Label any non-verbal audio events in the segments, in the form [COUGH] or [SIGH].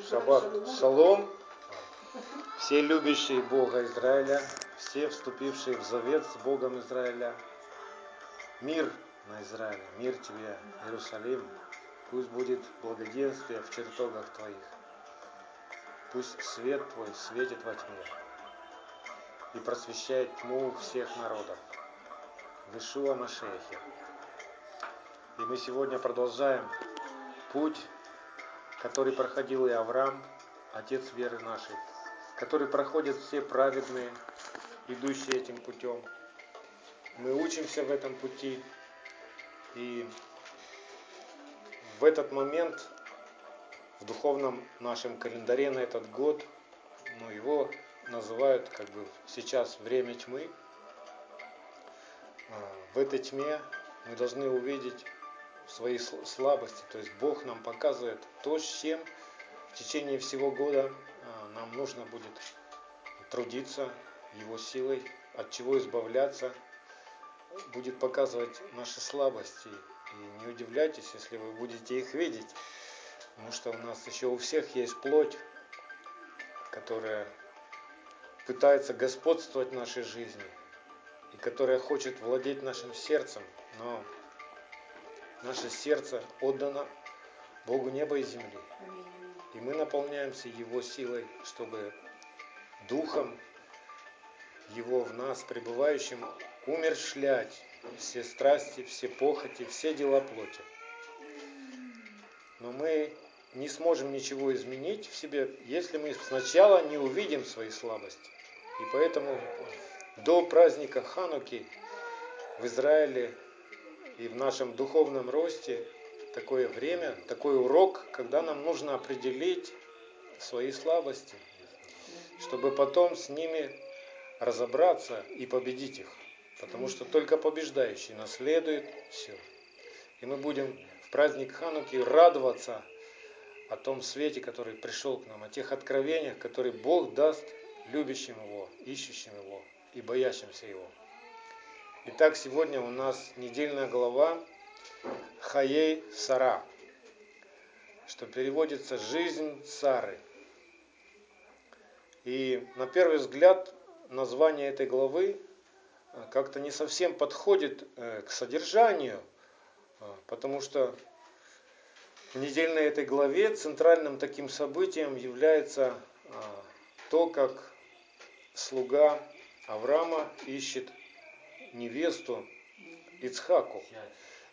Шаббат шалом. Все любящие Бога Израиля, все вступившие в завет с Богом Израиля. Мир на Израиле, мир тебе, Иерусалим. Пусть будет благоденствие в чертогах твоих. Пусть свет твой светит во тьме и просвещает тьму всех народов. В Ишуа Машехе. И мы сегодня продолжаем путь который проходил и Авраам, отец веры нашей, который проходят все праведные, идущие этим путем. Мы учимся в этом пути, и в этот момент в духовном нашем календаре на этот год, ну, его называют как бы сейчас время тьмы. А, в этой тьме мы должны увидеть свои слабости. То есть Бог нам показывает то, с чем в течение всего года а, нам нужно будет трудиться Его силой, от чего избавляться, будет показывать наши слабости. И не удивляйтесь, если вы будете их видеть, потому что у нас еще у всех есть плоть, которая пытается господствовать в нашей жизни и которая хочет владеть нашим сердцем, но наше сердце отдано Богу неба и земли. И мы наполняемся Его силой, чтобы Духом Его в нас, пребывающим, умершлять все страсти, все похоти, все дела плоти. Но мы не сможем ничего изменить в себе, если мы сначала не увидим свои слабости. И поэтому до праздника Хануки в Израиле и в нашем духовном росте такое время, такой урок, когда нам нужно определить свои слабости, чтобы потом с ними разобраться и победить их. Потому что только побеждающий наследует все. И мы будем в праздник Хануки радоваться о том свете, который пришел к нам, о тех откровениях, которые Бог даст любящим Его, ищущим Его и боящимся Его. Итак, сегодня у нас недельная глава Хаей Сара, что переводится «жизнь Сары». И на первый взгляд название этой главы э, как-то не совсем подходит э, к содержанию, э, потому что в недельной этой главе центральным таким событием является то, как слуга Авраама ищет невесту Ицхаку.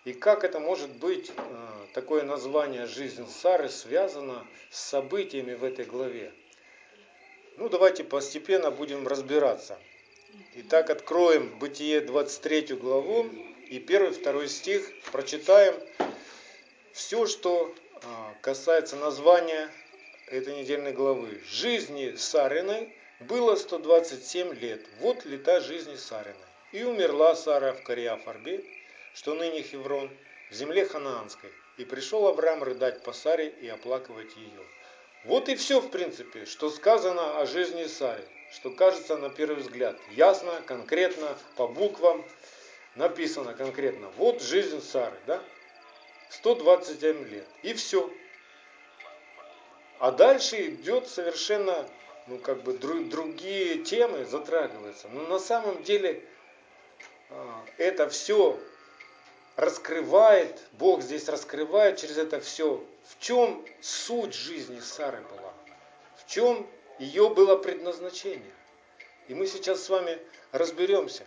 И как это может быть, э, такое название «Жизнь Сары» связано с событиями в этой главе? Ну, давайте постепенно будем разбираться. Итак, откроем Бытие 23 главу и 1-2 стих, прочитаем все, что э, касается названия этой недельной главы. Жизни Сариной было 127 лет. Вот лета жизни Сариной. И умерла Сара в Кариафарбе, что ныне Хеврон, в земле ханаанской. И пришел Авраам рыдать по Саре и оплакивать ее. Вот и все, в принципе, что сказано о жизни Сары, что кажется на первый взгляд ясно, конкретно, по буквам написано конкретно. Вот жизнь Сары, да? 127 лет. И все. А дальше идет совершенно, ну как бы другие темы затрагиваются. Но на самом деле это все раскрывает, Бог здесь раскрывает через это все, в чем суть жизни Сары была, в чем ее было предназначение. И мы сейчас с вами разберемся.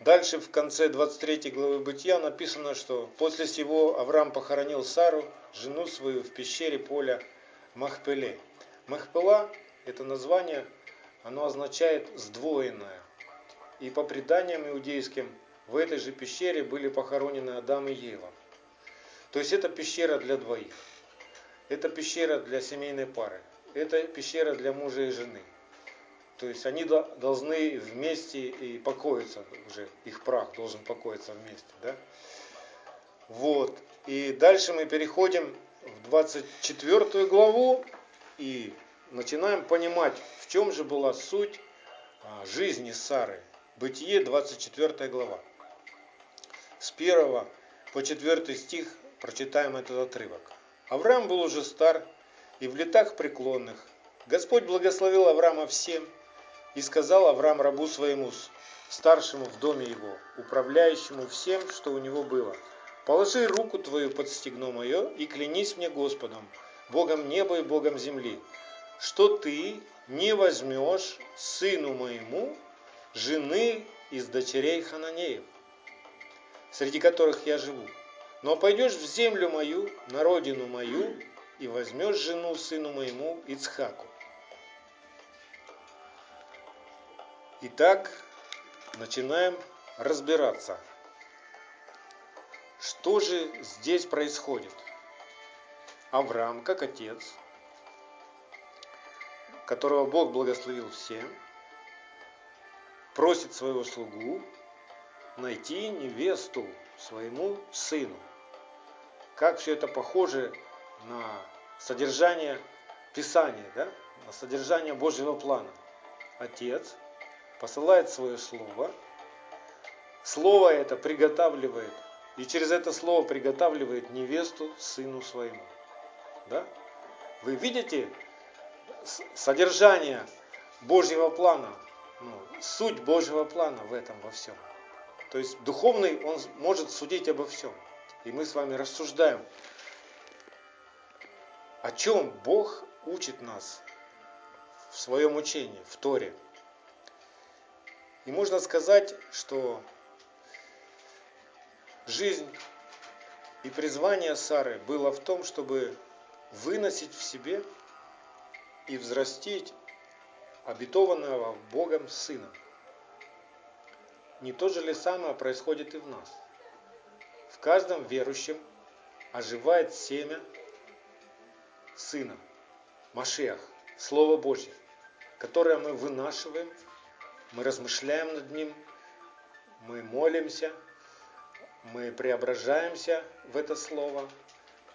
Дальше в конце 23 главы Бытия написано, что после сего Авраам похоронил Сару, жену свою, в пещере поля Махпеле. Махпела – это название, оно означает «сдвоенное». И по преданиям иудейским, в этой же пещере были похоронены Адам и Ева. То есть это пещера для двоих. Это пещера для семейной пары. Это пещера для мужа и жены. То есть они должны вместе и покоиться уже, их прах должен покоиться вместе. Да? Вот. И дальше мы переходим в 24 главу и начинаем понимать, в чем же была суть а, жизни Сары. Бытие, 24 глава. С 1 по 4 стих прочитаем этот отрывок. Авраам был уже стар и в летах преклонных. Господь благословил Авраама всем и сказал Авраам рабу своему, старшему в доме его, управляющему всем, что у него было, «Положи руку твою под стегно мое и клянись мне Господом, Богом неба и Богом земли, что ты не возьмешь сыну моему жены из дочерей Хананеев, среди которых я живу, но пойдешь в землю мою, на родину мою, и возьмешь жену сыну моему Ицхаку. Итак, начинаем разбираться, что же здесь происходит. Авраам, как отец, которого Бог благословил всем, просит своего слугу найти невесту своему сыну. Как все это похоже на содержание Писания, да? на содержание Божьего плана. Отец посылает свое слово, слово это приготавливает, и через это слово приготавливает невесту сыну своему. Да? Вы видите содержание Божьего плана, суть Божьего плана в этом во всем. То есть духовный, он может судить обо всем. И мы с вами рассуждаем, о чем Бог учит нас в своем учении, в Торе. И можно сказать, что жизнь и призвание Сары было в том, чтобы выносить в себе и взрастить обетованного Богом Сына. Не то же ли самое происходит и в нас? В каждом верующем оживает семя Сына, Машех, Слово Божье, которое мы вынашиваем, мы размышляем над ним, мы молимся, мы преображаемся в это Слово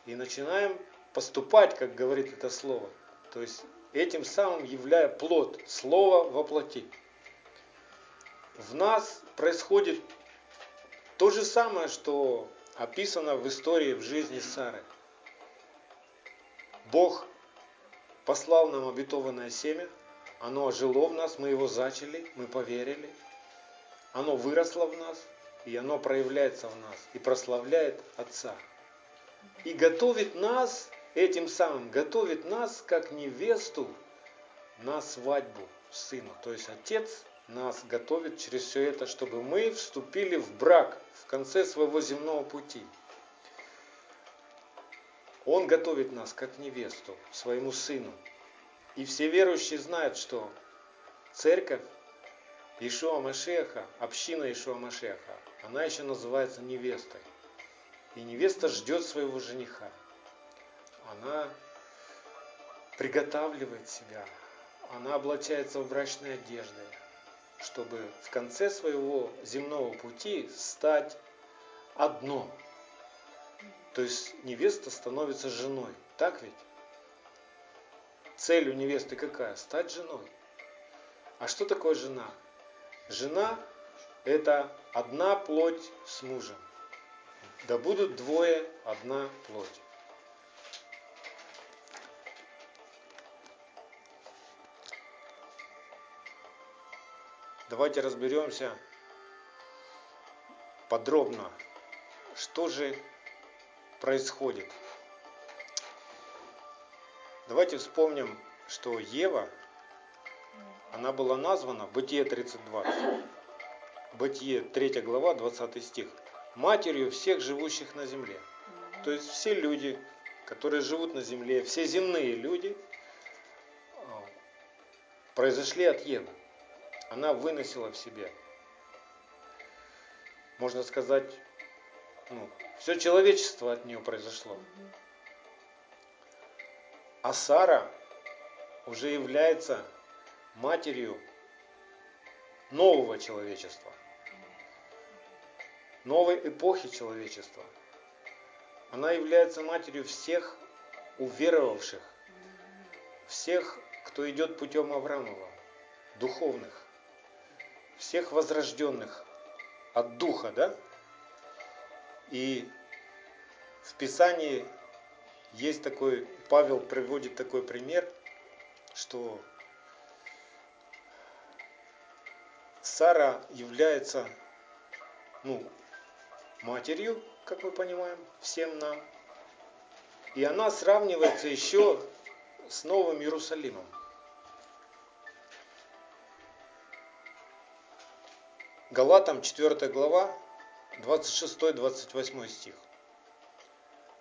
и начинаем поступать, как говорит это Слово. То есть этим самым являя плод Слова во плоти. В нас происходит то же самое, что описано в истории в жизни Сары. Бог послал нам обетованное семя, оно ожило в нас, мы его зачали, мы поверили, оно выросло в нас, и оно проявляется в нас, и прославляет Отца. И готовит нас, этим самым, готовит нас, как невесту, на свадьбу сыну. То есть Отец нас готовит через все это, чтобы мы вступили в брак в конце своего земного пути. Он готовит нас как невесту своему сыну. И все верующие знают, что церковь Ишуа Машеха, община Ишуа Машеха, она еще называется невестой. И невеста ждет своего жениха. Она приготавливает себя, она облачается в брачные одежды, чтобы в конце своего земного пути стать одно. То есть невеста становится женой. Так ведь? Цель у невесты какая? Стать женой. А что такое жена? Жена – это одна плоть с мужем. Да будут двое, одна плоть. Давайте разберемся подробно, что же происходит. Давайте вспомним, что Ева, она была названа, Бытие 30.20, Бытие 3 глава, 20 стих, матерью всех живущих на земле. То есть все люди, которые живут на земле, все земные люди, а, произошли от Евы она выносила в себе, можно сказать, ну, все человечество от нее произошло. А Сара уже является матерью нового человечества, новой эпохи человечества. Она является матерью всех уверовавших, всех, кто идет путем Авраамова, духовных всех возрожденных от Духа, да? И в Писании есть такой, Павел приводит такой пример, что Сара является ну, матерью, как мы понимаем, всем нам. И она сравнивается еще с Новым Иерусалимом. Галатам 4 глава, 26-28 стих.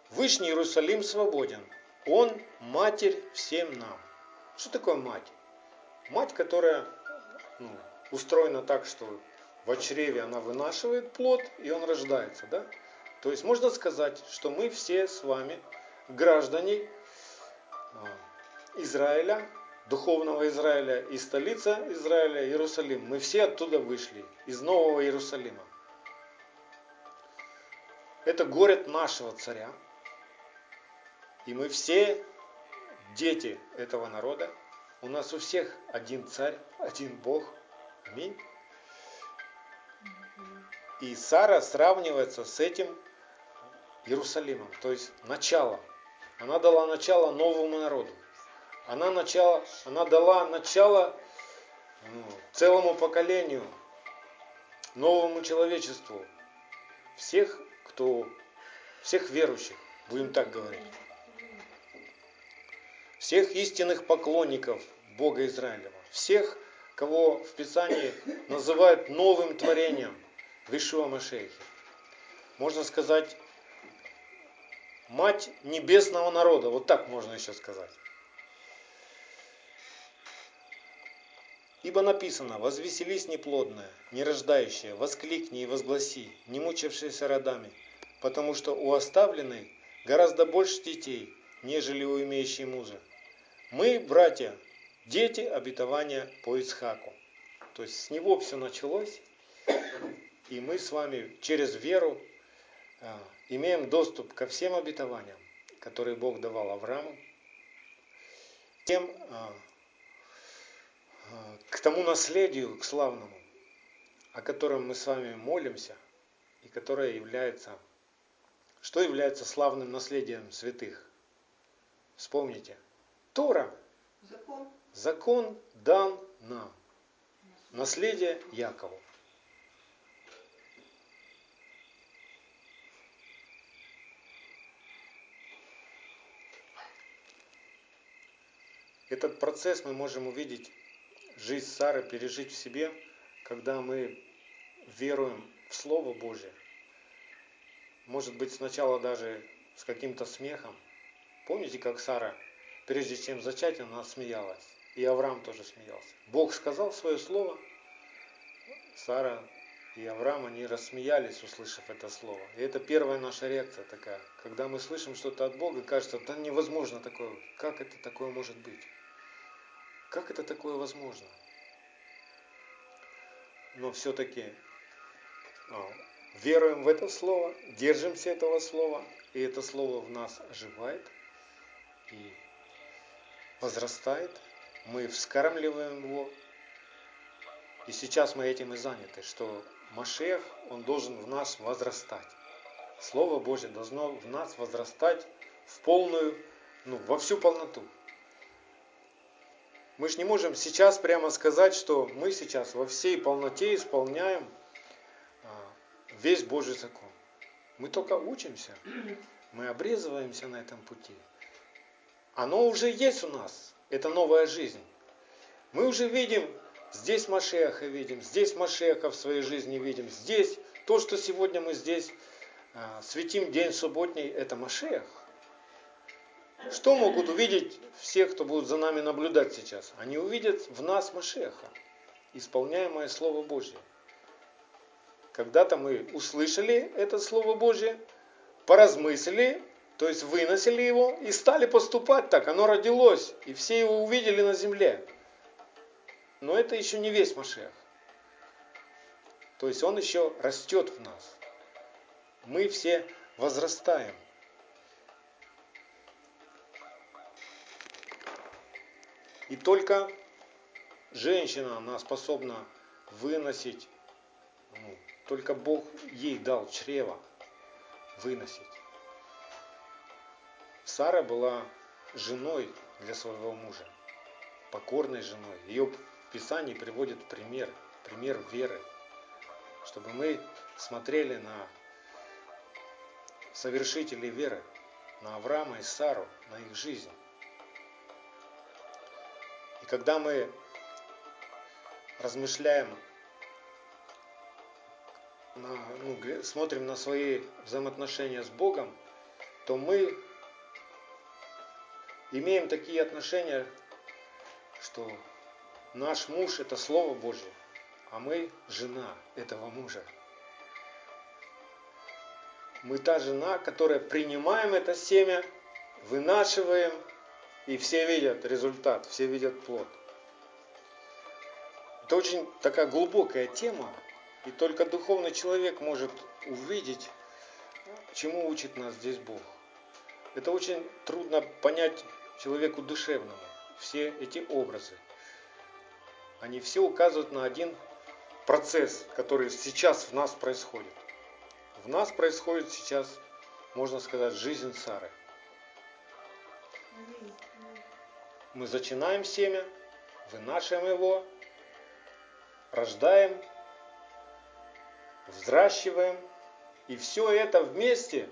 Вышний Иерусалим свободен. Он матерь всем нам. Что такое мать? Мать, которая ну, устроена так, что в чреве она вынашивает плод, и он рождается. Да? То есть можно сказать, что мы все с вами граждане а, Израиля, духовного Израиля и столица Израиля, Иерусалим. Мы все оттуда вышли, из Нового Иерусалима. Это город нашего царя. И мы все дети этого народа. У нас у всех один царь, один Бог. Аминь. И Сара сравнивается с этим Иерусалимом, то есть начало. Она дала начало новому народу. Она, начало, она дала начало ну, целому поколению, новому человечеству. Всех, кто, всех верующих, будем так говорить всех истинных поклонников Бога Израилева, всех, кого в Писании называют новым творением в Ишуа Машехе. Можно сказать, мать небесного народа, вот так можно еще сказать. Ибо написано, возвеселись неплодная, нерождающая, воскликни и возгласи, не мучившаяся родами, потому что у оставленной гораздо больше детей, нежели у имеющей мужа. Мы, братья, дети обетования по Исхаку. То есть с него все началось, и мы с вами через веру а, имеем доступ ко всем обетованиям, которые Бог давал Аврааму, тем, а, к тому наследию, к славному, о котором мы с вами молимся, и которое является, что является славным наследием святых. Вспомните – Тора. Закон. Закон дан нам. Наследие Якову. Этот процесс мы можем увидеть, жизнь Сары пережить в себе, когда мы веруем в Слово Божье. Может быть, сначала даже с каким-то смехом. Помните, как Сара прежде чем зачать, она смеялась. И Авраам тоже смеялся. Бог сказал свое слово, Сара и Авраам, они рассмеялись, услышав это слово. И это первая наша реакция такая. Когда мы слышим что-то от Бога, кажется, да невозможно такое. Как это такое может быть? Как это такое возможно? Но все-таки а, веруем в это слово, держимся этого слова, и это слово в нас оживает. И возрастает, мы вскармливаем его. И сейчас мы этим и заняты, что Машех, он должен в нас возрастать. Слово Божье должно в нас возрастать в полную, ну, во всю полноту. Мы же не можем сейчас прямо сказать, что мы сейчас во всей полноте исполняем а, весь Божий закон. Мы только учимся, мы обрезываемся на этом пути – оно уже есть у нас, это новая жизнь. Мы уже видим, здесь Машеха видим, здесь Машеха в своей жизни видим, здесь то, что сегодня мы здесь а, светим день субботний, это Машех. Что могут увидеть все, кто будут за нами наблюдать сейчас? Они увидят в нас Машеха, исполняемое Слово Божье. Когда-то мы услышали это Слово Божье, поразмыслили, то есть выносили его и стали поступать так. Оно родилось, и все его увидели на земле. Но это еще не весь Машех. То есть он еще растет в нас. Мы все возрастаем. И только женщина, она способна выносить, ну, только Бог ей дал чрево выносить. Сара была женой для своего мужа, покорной женой. Ее в Писании приводит пример, пример веры, чтобы мы смотрели на совершителей веры, на Авраама и Сару, на их жизнь. Когда мы размышляем, на, ну, смотрим на свои взаимоотношения с Богом, то мы имеем такие отношения, что наш муж это Слово Божье, а мы жена этого мужа. Мы та жена, которая принимаем это семя, вынашиваем, и все видят результат, все видят плод. Это очень такая глубокая тема, и только духовный человек может увидеть, чему учит нас здесь Бог. Это очень трудно понять человеку душевному, все эти образы. Они все указывают на один процесс, который сейчас в нас происходит. В нас происходит сейчас, можно сказать, жизнь Сары. Мы зачинаем семя, вынашиваем его, рождаем, взращиваем, и все это вместе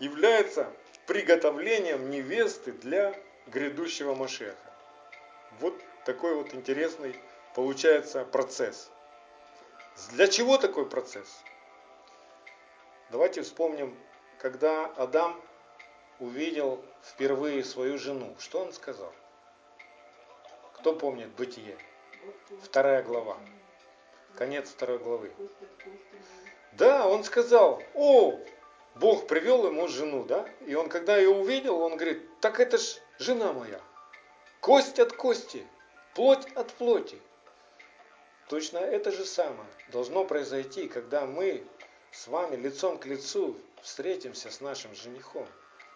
является приготовлением невесты для грядущего Машеха. Вот такой вот интересный получается процесс. Для чего такой процесс? Давайте вспомним, когда Адам увидел впервые свою жену, что он сказал? Кто помнит Бытие? Вторая глава. Конец второй главы. Да, он сказал, о, Бог привел ему жену, да? И он, когда ее увидел, он говорит, так это ж жена моя. Кость от кости, плоть от плоти. Точно это же самое должно произойти, когда мы с вами лицом к лицу встретимся с нашим женихом.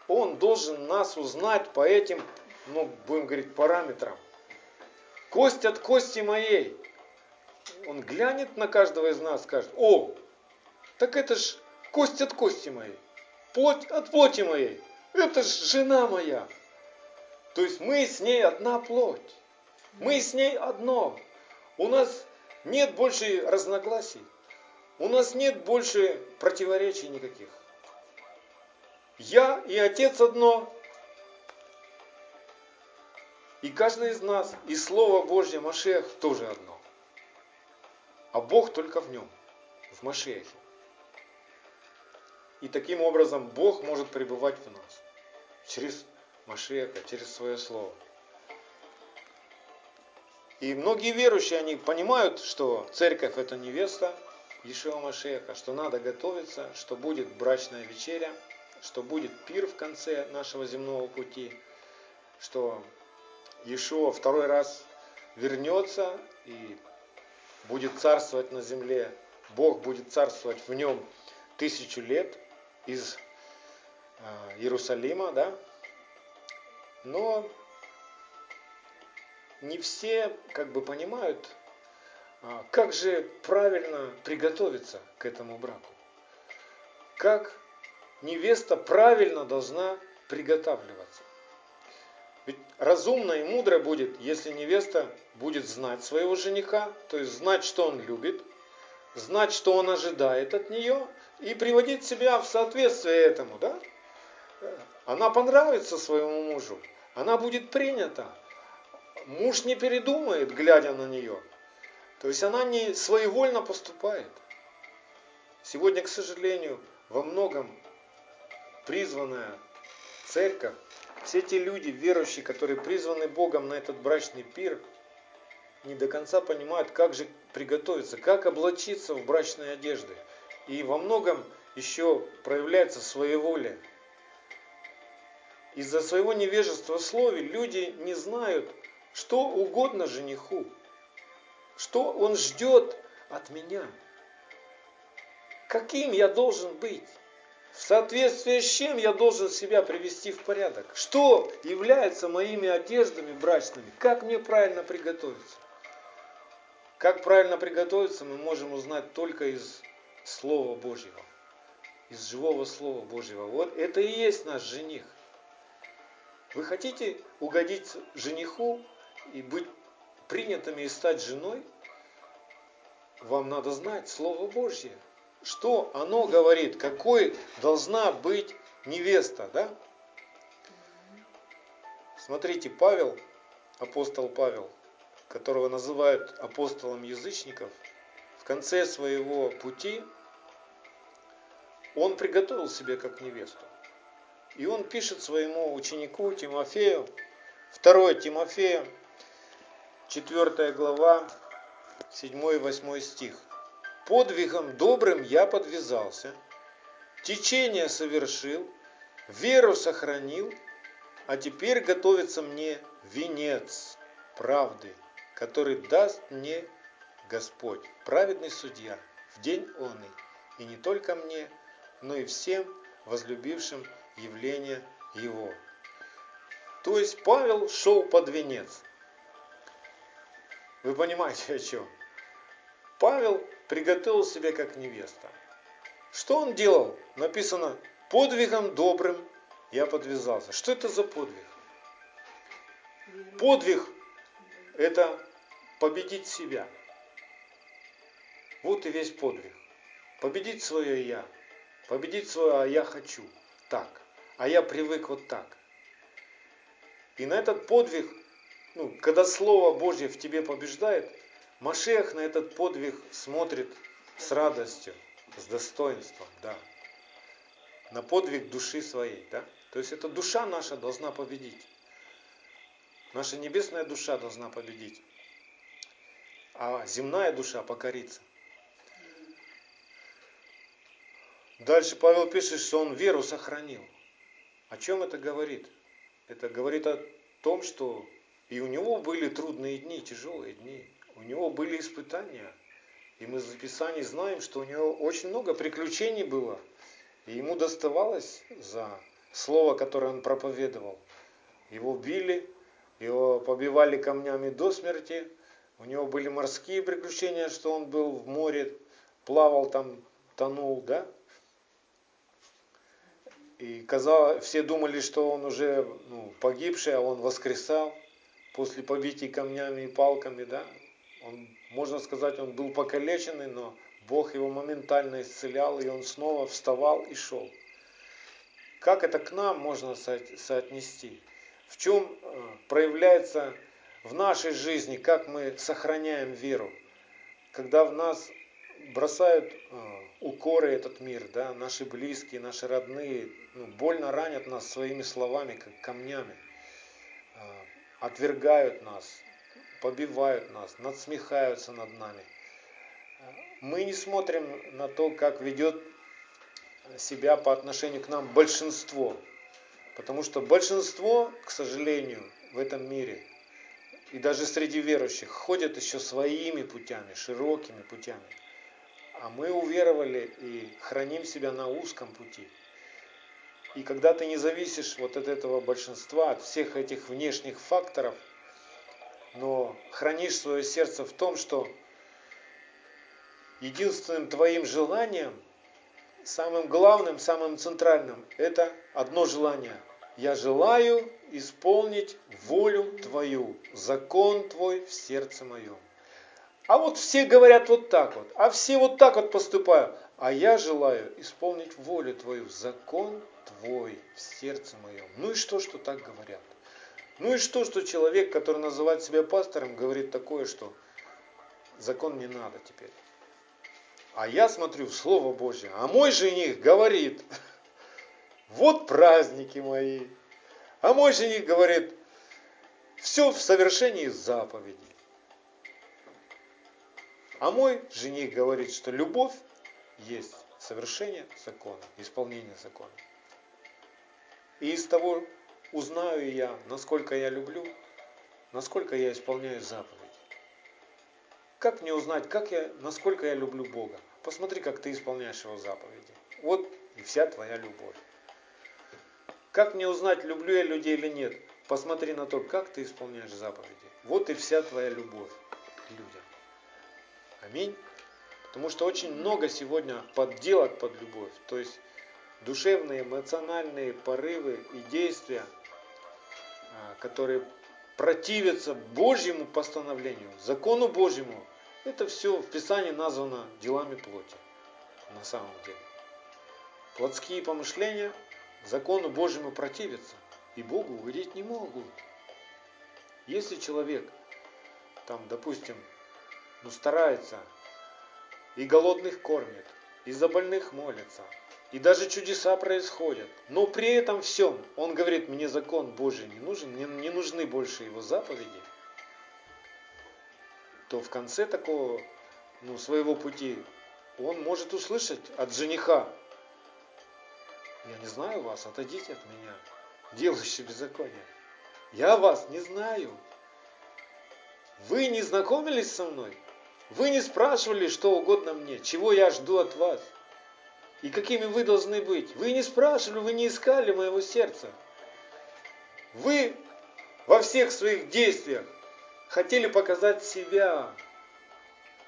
Он должен нас узнать по этим, ну, будем говорить, параметрам. Кость от кости моей. Он глянет на каждого из нас, скажет, о, так это ж кость от кости моей, плоть от плоти моей. Это ж жена моя. То есть мы с ней одна плоть. Мы с ней одно. У нас нет больше разногласий. У нас нет больше противоречий никаких. Я и Отец одно. И каждый из нас, и Слово Божье, Машех тоже одно. А Бог только в нем, в Машехе. И таким образом Бог может пребывать в нас через Машеха, через свое Слово. И многие верующие, они понимают, что церковь это невеста Ишева Машеха, что надо готовиться, что будет брачная вечеря, что будет пир в конце нашего земного пути, что Иешуа второй раз вернется и будет царствовать на земле. Бог будет царствовать в нем тысячу лет из э, Иерусалима, да? Но не все как бы понимают, а, как же правильно приготовиться к этому браку. Как невеста правильно должна приготавливаться. Ведь разумно и мудро будет, если невеста будет знать своего жениха, то есть знать, что он любит, знать, что он ожидает от нее, и приводить себя в соответствие этому, да? Она понравится своему мужу, она будет принята, муж не передумает, глядя на нее. То есть она не своевольно поступает. Сегодня, к сожалению, во многом призванная церковь, все те люди, верующие, которые призваны Богом на этот брачный пир, не до конца понимают, как же приготовиться, как облачиться в брачные одежды. И во многом еще проявляется своеволие. Из-за своего невежества в слове люди не знают, что угодно жениху, что он ждет от меня, каким я должен быть, в соответствии с чем я должен себя привести в порядок, что является моими одеждами брачными, как мне правильно приготовиться. Как правильно приготовиться, мы можем узнать только из Слова Божьего, из живого Слова Божьего. Вот это и есть наш жених. Вы хотите угодить жениху и быть принятыми и стать женой? Вам надо знать Слово Божье. Что оно говорит? Какой должна быть невеста, да? Смотрите, Павел, апостол Павел, которого называют апостолом язычников, в конце своего пути он приготовил себе как невесту. И он пишет своему ученику Тимофею, 2 Тимофея, 4 глава, 7-8 стих. «Подвигом добрым я подвязался, течение совершил, веру сохранил, а теперь готовится мне венец правды, который даст мне Господь, праведный судья, в день он и не только мне, но и всем возлюбившим явление Его. То есть Павел шел под венец. Вы понимаете о чем? Павел приготовил себя как невеста. Что он делал? Написано, подвигом добрым я подвязался. Что это за подвиг? Подвиг – это победить себя. Вот и весь подвиг. Победить свое «я», победить свое «а я хочу» так, а я привык вот так. И на этот подвиг, ну, когда Слово Божье в тебе побеждает, Машех на этот подвиг смотрит с радостью, с достоинством, да. На подвиг души своей, да. То есть эта душа наша должна победить. Наша небесная душа должна победить. А земная душа покорится. Дальше Павел пишет, что он веру сохранил. О чем это говорит? Это говорит о том, что и у него были трудные дни, тяжелые дни. У него были испытания. И мы из Писаний знаем, что у него очень много приключений было. И ему доставалось за слово, которое он проповедовал. Его били, его побивали камнями до смерти. У него были морские приключения, что он был в море, плавал там, тонул, да? И казалось, все думали, что он уже ну, погибший, а он воскресал после побитий камнями и палками, да. Он, можно сказать, он был покалеченный, но Бог его моментально исцелял, и он снова вставал и шел. Как это к нам можно соотнести? В чем э, проявляется в нашей жизни, как мы сохраняем веру? Когда в нас бросают э, укоры этот мир, да, наши близкие, наши родные, ну, больно ранят нас своими словами, как камнями, э, отвергают нас, побивают нас, надсмехаются над нами. Мы не смотрим на то, как ведет себя по отношению к нам большинство, потому что большинство, к сожалению, в этом мире и даже среди верующих ходят еще своими путями, широкими путями – а мы уверовали и храним себя на узком пути. И когда ты не зависишь вот от этого большинства, от всех этих внешних факторов, но хранишь свое сердце в том, что единственным твоим желанием, самым главным, самым центральным, это одно желание. Я желаю исполнить волю Твою, закон Твой в сердце моем. А вот все говорят вот так вот, а все вот так вот поступают. А я желаю исполнить волю Твою, закон Твой в сердце моем. Ну и что, что так говорят? Ну и что, что человек, который называет себя пастором, говорит такое, что закон не надо теперь. А я смотрю в Слово Божье, а мой жених говорит, вот праздники мои. А мой жених говорит, все в совершении заповедей. А мой жених говорит, что любовь есть совершение закона, исполнение закона. И из того узнаю я, насколько я люблю, насколько я исполняю заповеди. Как мне узнать, как я, насколько я люблю Бога? Посмотри, как ты исполняешь Его заповеди. Вот и вся твоя любовь. Как мне узнать, люблю я людей или нет? Посмотри на то, как ты исполняешь заповеди. Вот и вся твоя любовь к людям. Аминь. Потому что очень много сегодня подделок под любовь. То есть душевные, эмоциональные порывы и действия которые противятся Божьему постановлению, закону Божьему, это все в Писании названо делами плоти на самом деле. Плотские помышления закону Божьему противятся и Богу угодить не могут. Если человек, там, допустим, ну, старается и голодных кормит, и за больных молится, и даже чудеса происходят, но при этом всем он говорит, мне закон Божий не нужен, мне не нужны больше его заповеди, то в конце такого ну, своего пути он может услышать от жениха, я не знаю вас, отойдите от меня, делающий беззаконие. Я вас не знаю. Вы не знакомились со мной? Вы не спрашивали, что угодно мне, чего я жду от вас? И какими вы должны быть? Вы не спрашивали, вы не искали моего сердца. Вы во всех своих действиях хотели показать себя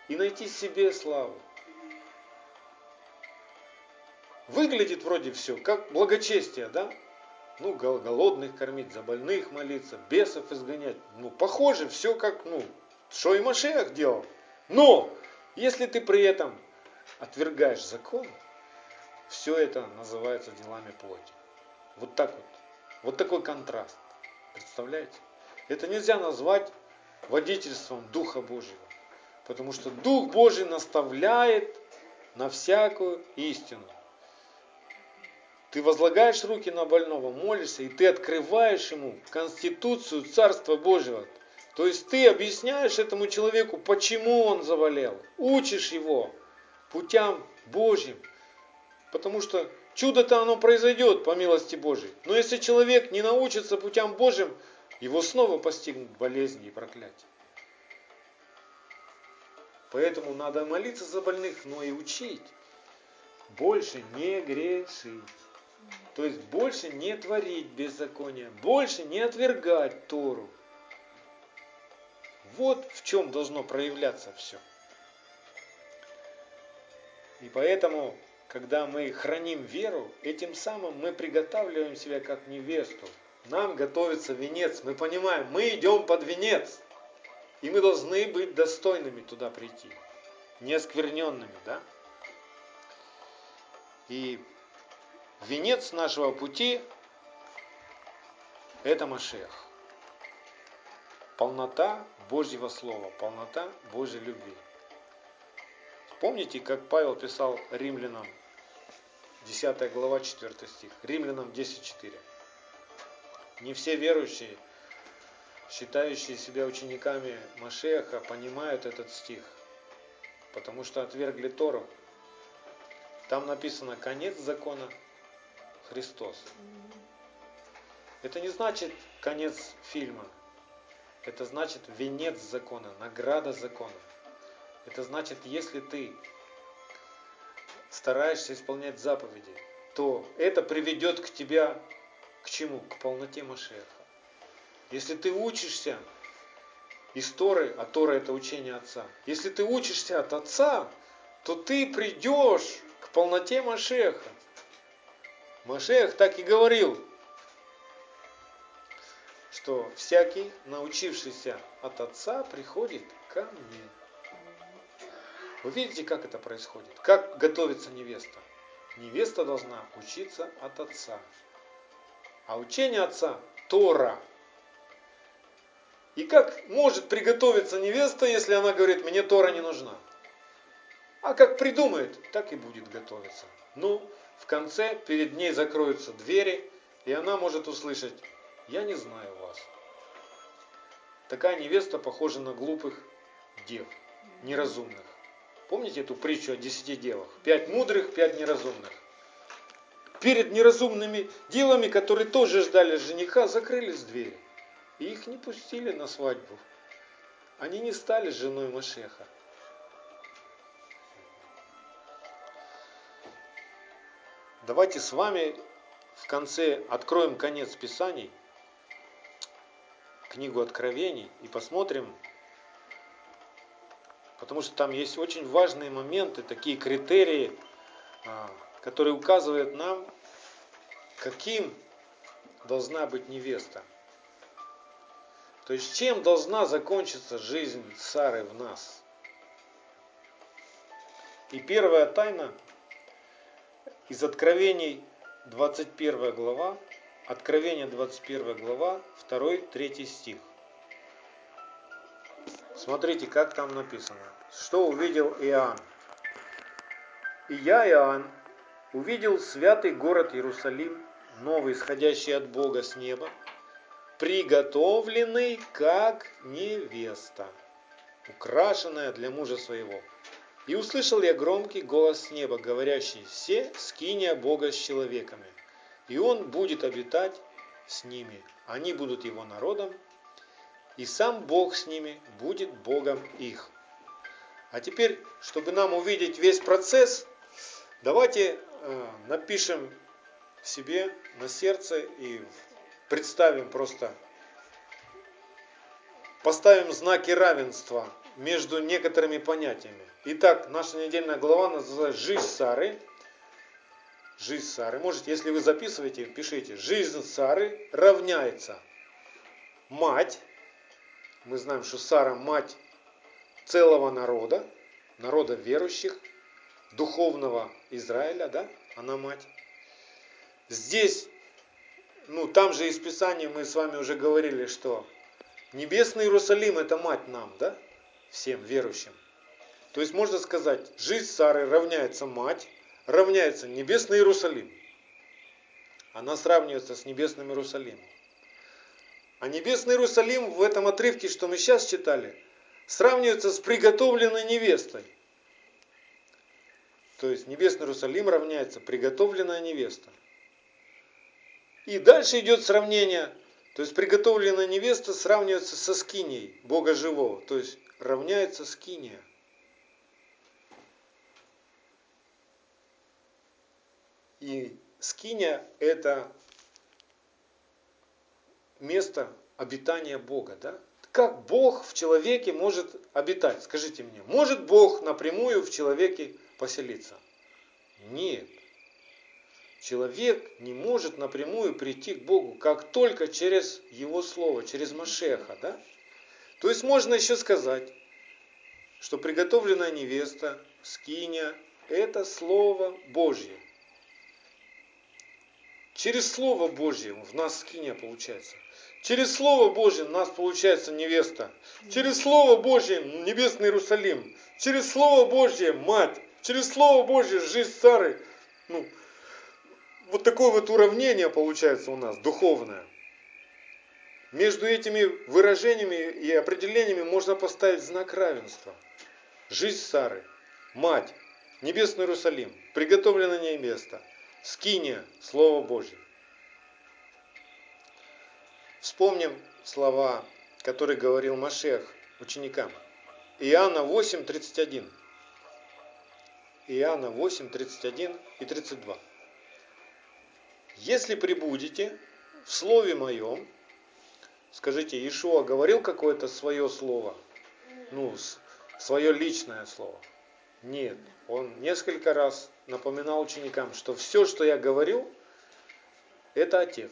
и найти себе славу. Выглядит вроде все как благочестие, да? Ну, голодных кормить, за больных молиться, бесов изгонять. Ну, похоже, все как, ну, что и Машех делал. Но, если ты при этом отвергаешь закон, все это называется делами плоти. Вот так вот. Вот такой контраст. Представляете? Это нельзя назвать водительством Духа Божьего. Потому что Дух Божий наставляет на всякую истину. Ты возлагаешь руки на больного, молишься, и ты открываешь ему конституцию Царства Божьего. То есть ты объясняешь этому человеку, почему он заболел. Учишь его путям Божьим. Потому что чудо-то оно произойдет по милости Божьей. Но если человек не научится путям Божьим, его снова постигнут болезни и проклятия. Поэтому надо молиться за больных, но и учить. Больше не грешить. То есть больше не творить беззаконие, больше не отвергать Тору. Вот в чем должно проявляться все. И поэтому, когда мы храним веру, этим самым мы приготавливаем себя как невесту. Нам готовится венец. Мы понимаем, мы идем под венец. И мы должны быть достойными туда прийти. Неоскверненными, да? И Венец нашего пути – это Машех. Полнота Божьего Слова, полнота Божьей любви. Помните, как Павел писал римлянам, 10 глава, 4 стих, римлянам 10.4. Не все верующие, считающие себя учениками Машеха, понимают этот стих, потому что отвергли Тору. Там написано конец закона Христос. Это не значит конец фильма. Это значит венец закона, награда закона. Это значит, если ты стараешься исполнять заповеди, то это приведет к тебе к чему? К полноте Машеха. Если ты учишься из Торы, а Тора это учение Отца, если ты учишься от Отца, то ты придешь к полноте Машеха. Машех так и говорил, что всякий, научившийся от Отца, приходит ко мне. Вы видите, как это происходит? Как готовится невеста? Невеста должна учиться от Отца. А учение Отца – Тора. И как может приготовиться невеста, если она говорит, мне Тора не нужна? А как придумает, так и будет готовиться. Ну, в конце перед ней закроются двери, и она может услышать, я не знаю вас. Такая невеста похожа на глупых дев, неразумных. Помните эту притчу о десяти девах? Пять мудрых, пять неразумных. Перед неразумными девами, которые тоже ждали жениха, закрылись двери. И их не пустили на свадьбу. Они не стали женой Машеха. Давайте с вами в конце откроем конец Писаний, книгу Откровений, и посмотрим, потому что там есть очень важные моменты, такие критерии, а, которые указывают нам, каким должна быть невеста. То есть чем должна закончиться жизнь Сары в нас? И первая тайна из Откровений 21 глава, Откровение 21 глава, 2-3 стих. Смотрите, как там написано. Что увидел Иоанн? И я, Иоанн, увидел святый город Иерусалим, новый, исходящий от Бога с неба, приготовленный как невеста, украшенная для мужа своего. И услышал я громкий голос с неба, говорящий, «Все скиния Бога с человеками, и Он будет обитать с ними, они будут Его народом, и сам Бог с ними будет Богом их». А теперь, чтобы нам увидеть весь процесс, давайте э, напишем себе на сердце и представим просто, поставим знаки равенства между некоторыми понятиями. Итак, наша недельная глава называется «Жизнь Сары». Жизнь Сары. Можете, если вы записываете, пишите. Жизнь Сары равняется мать. Мы знаем, что Сара мать целого народа, народа верующих, духовного Израиля, да, она мать. Здесь, ну там же из Писания мы с вами уже говорили, что небесный Иерусалим это мать нам, да, всем верующим. То есть можно сказать, жизнь Сары равняется мать, равняется небесный Иерусалим. Она сравнивается с небесным Иерусалимом. А небесный Иерусалим в этом отрывке, что мы сейчас читали, сравнивается с приготовленной невестой. То есть небесный Иерусалим равняется приготовленная невеста. И дальше идет сравнение. То есть приготовленная невеста сравнивается со скиней Бога живого. То есть равняется скиния. И скиния это место обитания Бога. Да? Как Бог в человеке может обитать? Скажите мне, может Бог напрямую в человеке поселиться? Нет. Человек не может напрямую прийти к Богу, как только через Его Слово, через Машеха. Да? То есть можно еще сказать, что приготовленная невеста, скиня, это Слово Божье. Через Слово Божье в нас скиня получается. Через Слово Божье у нас получается невеста. Через Слово Божье небесный Иерусалим. Через Слово Божье мать. Через Слово Божье жизнь Сары. Ну, вот такое вот уравнение получается у нас, духовное. Между этими выражениями и определениями можно поставить знак равенства. Жизнь Сары, мать, небесный Иерусалим, приготовленное место, скиния, Слово Божье. Вспомним слова, которые говорил Машех ученикам. Иоанна 8, 31. Иоанна 8, 31 и 32. Если прибудете в Слове Моем, скажите, Иешуа говорил какое-то свое слово, ну, свое личное слово? Нет, он несколько раз напоминал ученикам, что все, что я говорю, это Отец.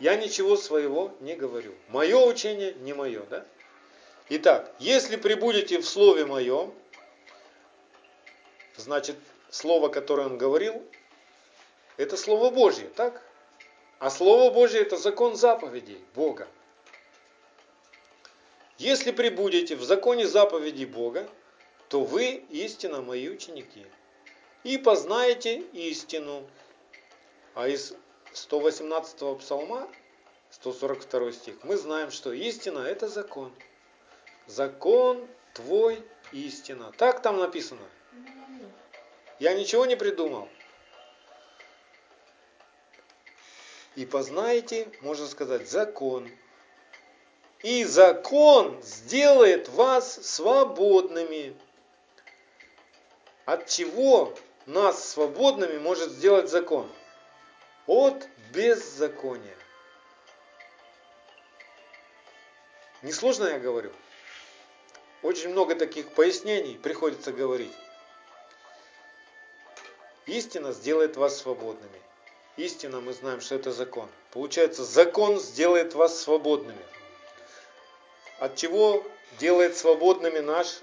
Я ничего своего не говорю. Мое учение не мое, да? Итак, если прибудете в Слове Моем, значит, Слово, которое он говорил, это Слово Божье, так? А Слово Божье это закон заповедей Бога. Если прибудете в законе заповедей Бога, то вы истинно мои ученики. И познаете истину. А из 118 псалма, 142 стих, мы знаем, что истина это закон. Закон твой истина. Так там написано. Я ничего не придумал. И познаете, можно сказать, закон. И закон сделает вас свободными. От чего нас свободными может сделать закон? От беззакония. Несложно я говорю? Очень много таких пояснений приходится говорить. Истина сделает вас свободными. Истина, мы знаем, что это закон. Получается, закон сделает вас свободными. от чего делает свободными наш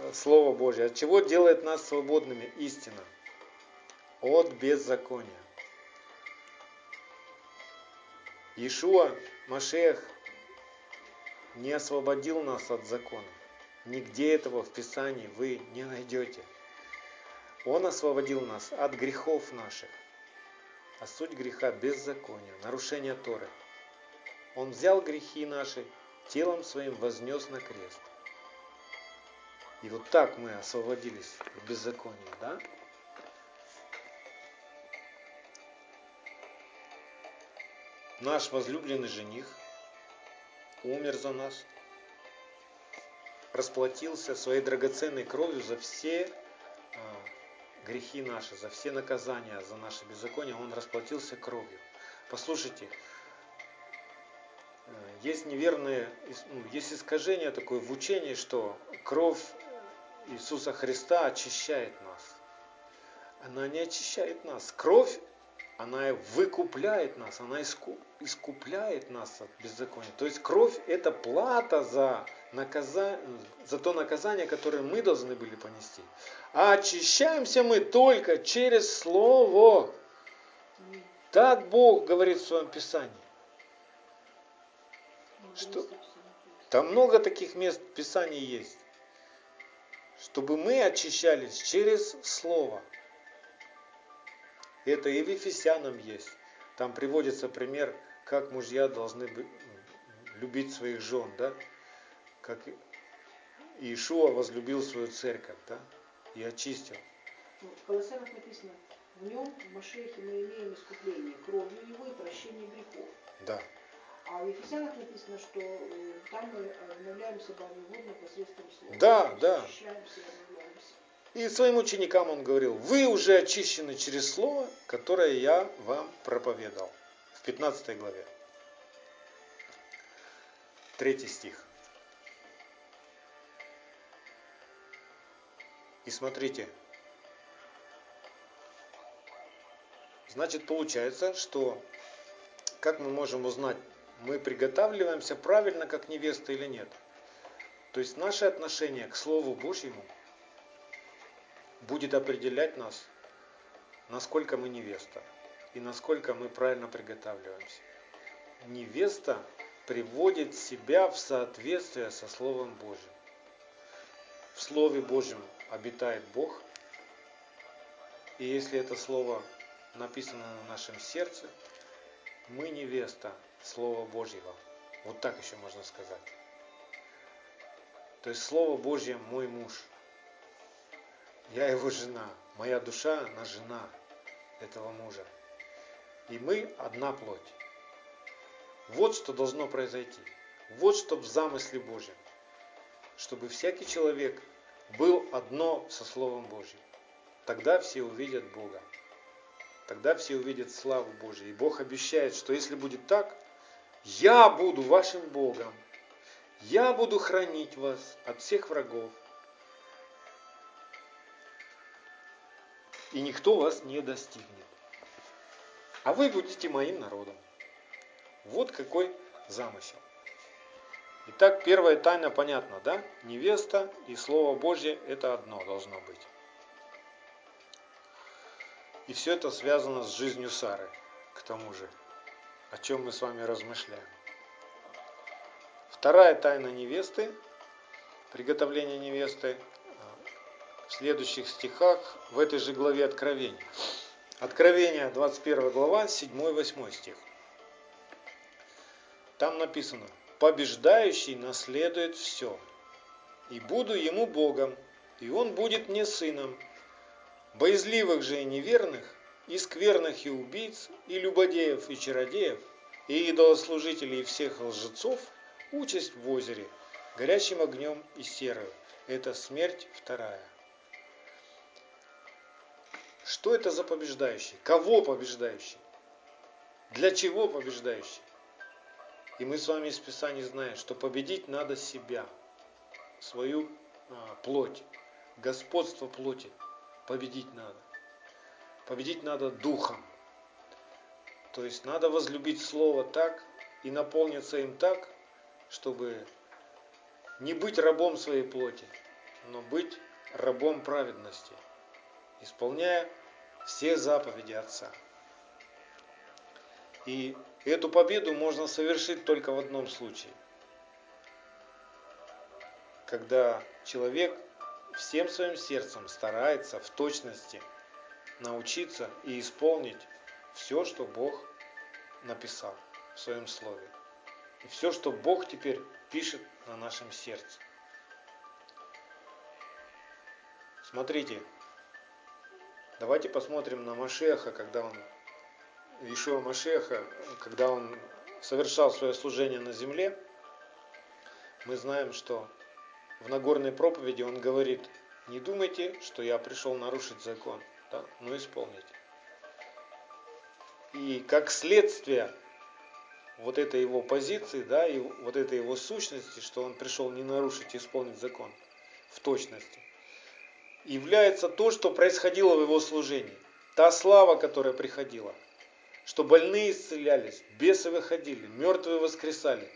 э, Слово Божье, от чего делает нас свободными истина? От беззакония. Иешуа, Машех, не освободил нас от закона. Нигде этого в Писании вы не найдете. Он освободил нас от грехов наших. А суть греха – беззакония, нарушение Торы. Он взял грехи наши, телом своим вознес на крест. И вот так мы освободились от беззакония, да? Наш возлюбленный жених умер за нас, расплатился своей драгоценной кровью за все а, грехи наши, за все наказания, за наше беззаконие, Он расплатился кровью. Послушайте, э, есть неверные, ну, есть искажение такое в учении, что кровь Иисуса Христа очищает нас. Она не очищает нас. Кровь, она выкупляет нас, она искупляет нас от беззакония. То есть кровь это плата за, наказание, за то наказание, которое мы должны были понести. А очищаемся мы только через Слово. Так Бог говорит в своем Писании. Что? Там много таких мест в Писании есть. Чтобы мы очищались через Слово. Это и в Ефесянам есть. Там приводится пример, как мужья должны любить своих жен, да? Как Иешуа возлюбил свою церковь, да? и очистил. Ну, в Колоссянах написано, в нем, в Машехе, мы имеем искупление кровью его и прощение грехов. Да. А в Ефесянах написано, что э, там мы обновляем себя посредством слова. Да, да. И своим ученикам он говорил, вы уже очищены через слово, которое я вам проповедовал. В 15 главе. Третий стих. И смотрите, значит получается, что как мы можем узнать, мы приготавливаемся правильно как невеста или нет. То есть наше отношение к Слову Божьему будет определять нас, насколько мы невеста и насколько мы правильно приготавливаемся. Невеста приводит себя в соответствие со Словом Божьим. В Слове Божьем обитает Бог. И если это слово написано на нашем сердце, мы невеста Слова Божьего. Вот так еще можно сказать. То есть Слово Божье мой муж. Я его жена. Моя душа, она жена этого мужа. И мы одна плоть. Вот что должно произойти. Вот что в замысле Божьем. Чтобы всякий человек был одно со Словом Божьим. Тогда все увидят Бога. Тогда все увидят славу Божью. И Бог обещает, что если будет так, я буду вашим Богом. Я буду хранить вас от всех врагов. И никто вас не достигнет. А вы будете моим народом. Вот какой замысел. Итак, первая тайна понятна, да? Невеста и Слово Божье это одно должно быть. И все это связано с жизнью Сары, к тому же, о чем мы с вами размышляем. Вторая тайна невесты, приготовление невесты, следующих стихах в этой же главе Откровения. Откровение, 21 глава, 7-8 стих. Там написано – побеждающий наследует все. И буду ему Богом, и он будет мне сыном. Боязливых же и неверных, и скверных и убийц, и любодеев и чародеев, и идолослужителей и всех лжецов участь в озере, горящим огнем и серою. Это смерть вторая. Что это за побеждающий? Кого побеждающий? Для чего побеждающий? И мы с вами из Писания знаем, что победить надо себя, свою а, плоть, господство плоти победить надо. Победить надо духом. То есть надо возлюбить Слово так и наполниться им так, чтобы не быть рабом своей плоти, но быть рабом праведности, исполняя все заповеди Отца. И эту победу можно совершить только в одном случае. Когда человек всем своим сердцем старается в точности научиться и исполнить все, что Бог написал в своем слове. И все, что Бог теперь пишет на нашем сердце. Смотрите, давайте посмотрим на Машеха, когда он, Ишуа Машеха, когда он совершал свое служение на земле. Мы знаем, что в Нагорной проповеди он говорит, не думайте, что я пришел нарушить закон, да, но исполните. И как следствие вот этой его позиции, да, и вот этой его сущности, что он пришел не нарушить, исполнить закон в точности, является то, что происходило в его служении. Та слава, которая приходила, что больные исцелялись, бесы выходили, мертвые воскресали.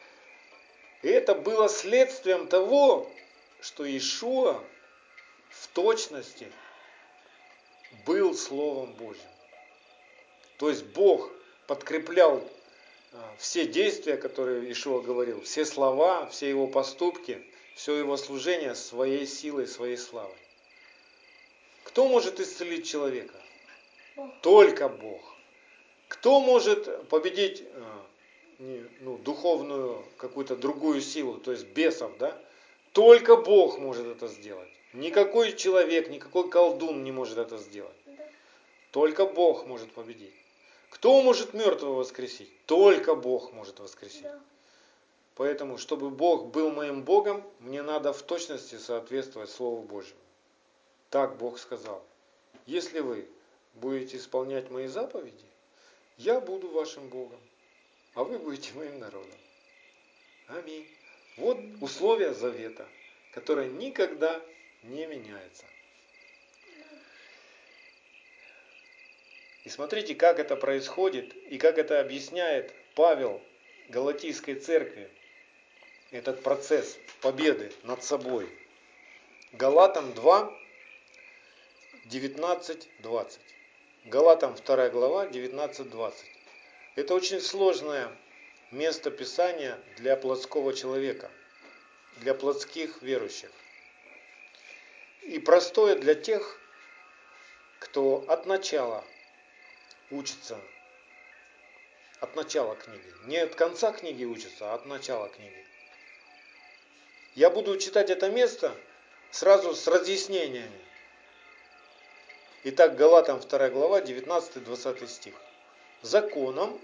И это было следствием того, что Ишуа в точности был Словом Божьим. То есть Бог подкреплял а, все действия, которые Ишуа говорил, все слова, все его поступки, все его служение своей силой, своей славой. Кто может исцелить человека? Только Бог. Кто может победить а, ну, духовную какую-то другую силу, то есть бесов, да? Только Бог может это сделать. Никакой человек, никакой колдун не может это сделать. Только Бог может победить. Кто может мертвого воскресить? Только Бог может воскресить. Да. Поэтому, чтобы Бог был моим Богом, мне надо в точности соответствовать Слову Божьему. Так Бог сказал. Если вы будете исполнять мои заповеди, я буду вашим Богом, а вы будете моим народом. Аминь. Вот условия завета, которое никогда не меняется. И смотрите, как это происходит и как это объясняет Павел Галатийской церкви, этот процесс победы над собой. Галатам 2, 19, 20. Галатам 2 глава, 19, 20. Это очень сложное место Писания для плотского человека, для плотских верующих. И простое для тех, кто от начала учится от начала книги. Не от конца книги учится, а от начала книги. Я буду читать это место сразу с разъяснениями. Итак, Галатам 2 глава, 19-20 стих. Законом,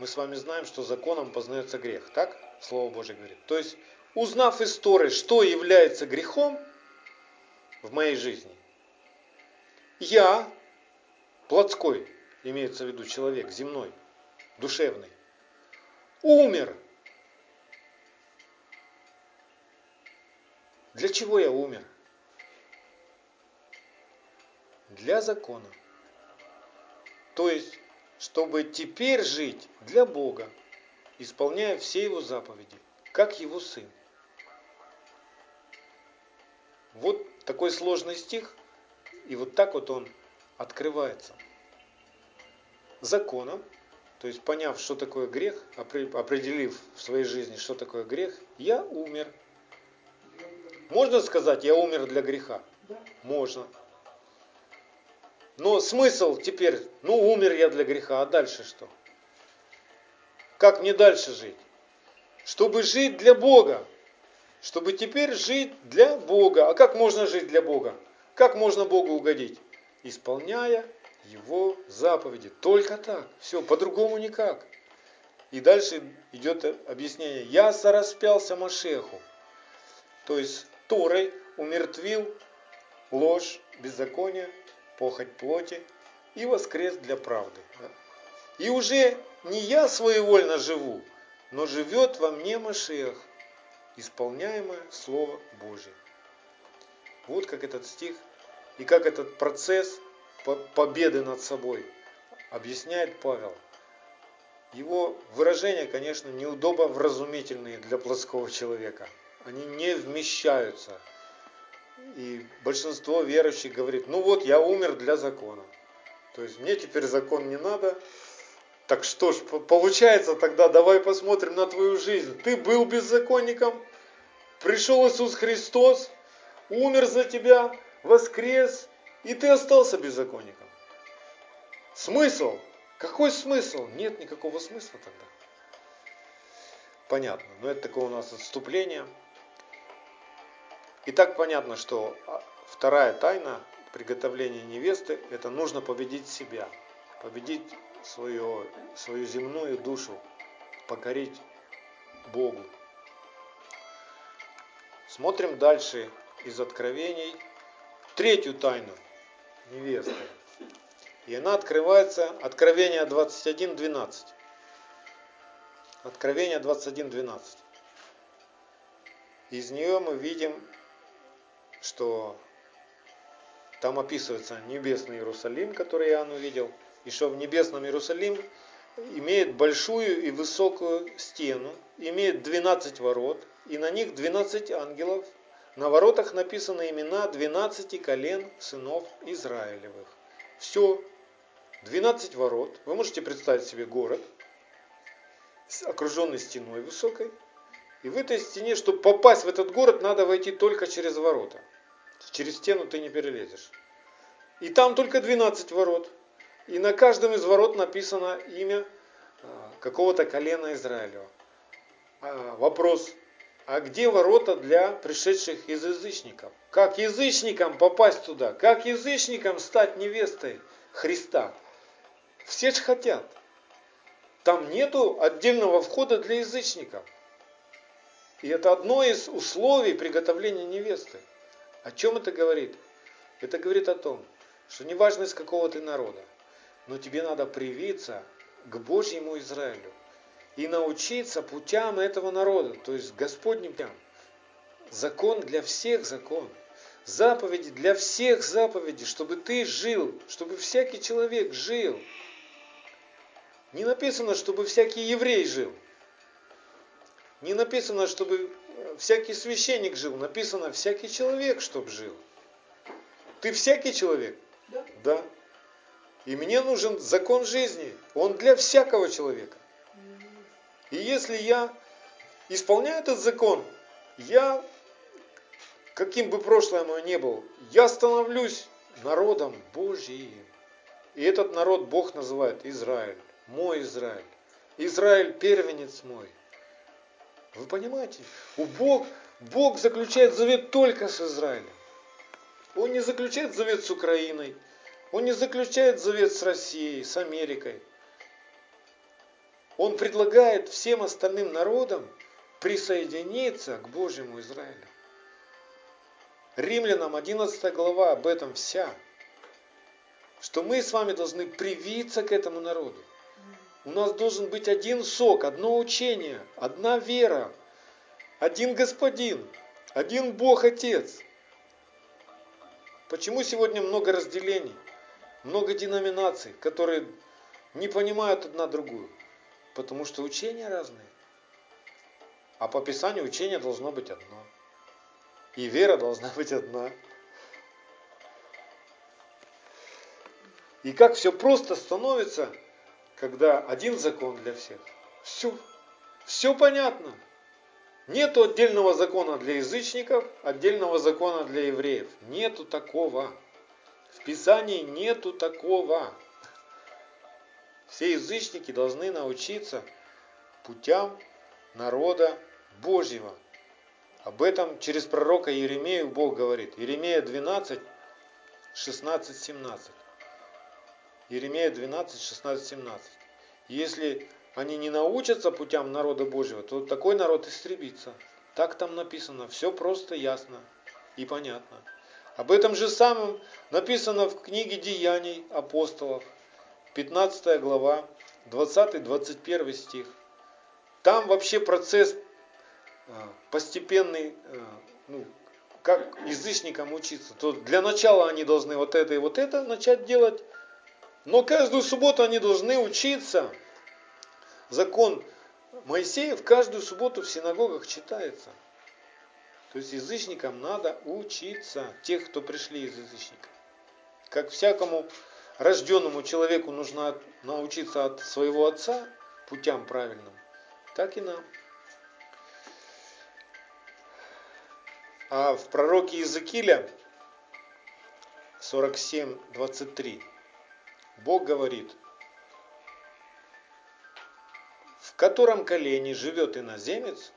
мы с вами знаем, что законом познается грех, так? Слово Божье говорит. То есть, узнав из Торы, что является грехом в моей жизни, я плотской, имеется в виду человек, земной, душевный, умер. Для чего я умер? Для закона. То есть, чтобы теперь жить для Бога, исполняя все Его заповеди, как Его Сын. Вот такой сложный стих, и вот так вот он открывается законом, то есть поняв, что такое грех, определив в своей жизни, что такое грех, я умер. Можно сказать, я умер для греха? Можно. Но смысл теперь, ну умер я для греха, а дальше что? Как мне дальше жить? Чтобы жить для Бога. Чтобы теперь жить для Бога. А как можно жить для Бога? Как можно Богу угодить? Исполняя его заповеди. Только так. Все, по-другому никак. И дальше идет объяснение. Я сораспялся Машеху. То есть Торой умертвил ложь, беззаконие, похоть плоти и воскрес для правды. И уже не я своевольно живу, но живет во мне Машех, исполняемое Слово Божье. Вот как этот стих и как этот процесс победы над собой, объясняет Павел. Его выражения, конечно, неудобно вразумительные для плоского человека. они не вмещаются. И большинство верующих говорит, ну вот я умер для закона. То есть мне теперь закон не надо. Так что ж, получается тогда, давай посмотрим на твою жизнь. Ты был беззаконником, пришел Иисус Христос, умер за тебя, воскрес, и ты остался беззаконником. Смысл? Какой смысл? Нет никакого смысла тогда. Понятно, но это такое у нас отступление. И так понятно, что а, вторая тайна приготовления невесты, это нужно победить себя, победить свою, свою земную душу, покорить Богу. Смотрим дальше из Откровений третью тайну невесты. И она открывается, Откровение 21.12. Откровение 21.12. Из нее мы видим, что там описывается небесный Иерусалим, который Иоанн увидел, и что в небесном Иерусалим имеет большую и высокую стену, имеет 12 ворот, и на них 12 ангелов. На воротах написаны имена 12 колен сынов Израилевых. Все, 12 ворот. Вы можете представить себе город, окруженный стеной высокой. И в этой стене, чтобы попасть в этот город, надо войти только через ворота. Через стену ты не перелезешь. И там только 12 ворот. И на каждом из ворот написано имя а, какого-то колена Израилева. А, вопрос, а где ворота для пришедших из язычников? Как язычникам попасть туда? Как язычникам стать невестой Христа? Все же хотят. Там нету отдельного входа для язычников. И это одно из условий приготовления невесты. О чем это говорит? Это говорит о том, что неважно из какого ты народа, но тебе надо привиться к Божьему Израилю и научиться путям этого народа, то есть Господним путям. Закон для всех закон. Заповеди для всех заповеди, чтобы ты жил, чтобы всякий человек жил. Не написано, чтобы всякий еврей жил. Не написано, чтобы всякий священник жил. Написано, всякий человек, чтобы жил. Ты всякий человек? Да. Да. И мне нужен закон жизни. Он для всякого человека. И если я исполняю этот закон, я, каким бы прошлое мое не было, я становлюсь народом Божьим. И этот народ Бог называет Израиль мой Израиль. Израиль первенец мой. Вы понимаете? У Бог, Бог заключает завет только с Израилем. Он не заключает завет с Украиной. Он не заключает завет с Россией, с Америкой. Он предлагает всем остальным народам присоединиться к Божьему Израилю. Римлянам 11 глава об этом вся. Что мы с вами должны привиться к этому народу. У нас должен быть один сок, одно учение, одна вера, один Господин, один Бог Отец. Почему сегодня много разделений, много деноминаций, которые не понимают одна другую? Потому что учения разные. А по Писанию учение должно быть одно. И вера должна быть одна. И как все просто становится, когда один закон для всех. Все, все понятно. Нету отдельного закона для язычников, отдельного закона для евреев. Нету такого. В Писании нету такого. Все язычники должны научиться путям народа Божьего. Об этом через пророка Еремею Бог говорит. Еремея 12, 16, 17. Еремея 12, 16, 17. Если они не научатся путям народа Божьего, то такой народ истребится. Так там написано. Все просто ясно и понятно. Об этом же самом написано в книге Деяний апостолов, 15 глава, 20-21 стих. Там вообще процесс а, постепенный, а, ну, как язычникам учиться. То для начала они должны вот это и вот это начать делать, но каждую субботу они должны учиться. Закон Моисеев каждую субботу в синагогах читается. То есть язычникам надо учиться, тех, кто пришли из язычника. Как всякому рожденному человеку нужно научиться от своего отца путям правильным, так и нам. А в пророке Иезекииля 47.23 Бог говорит, в котором колене живет иноземец,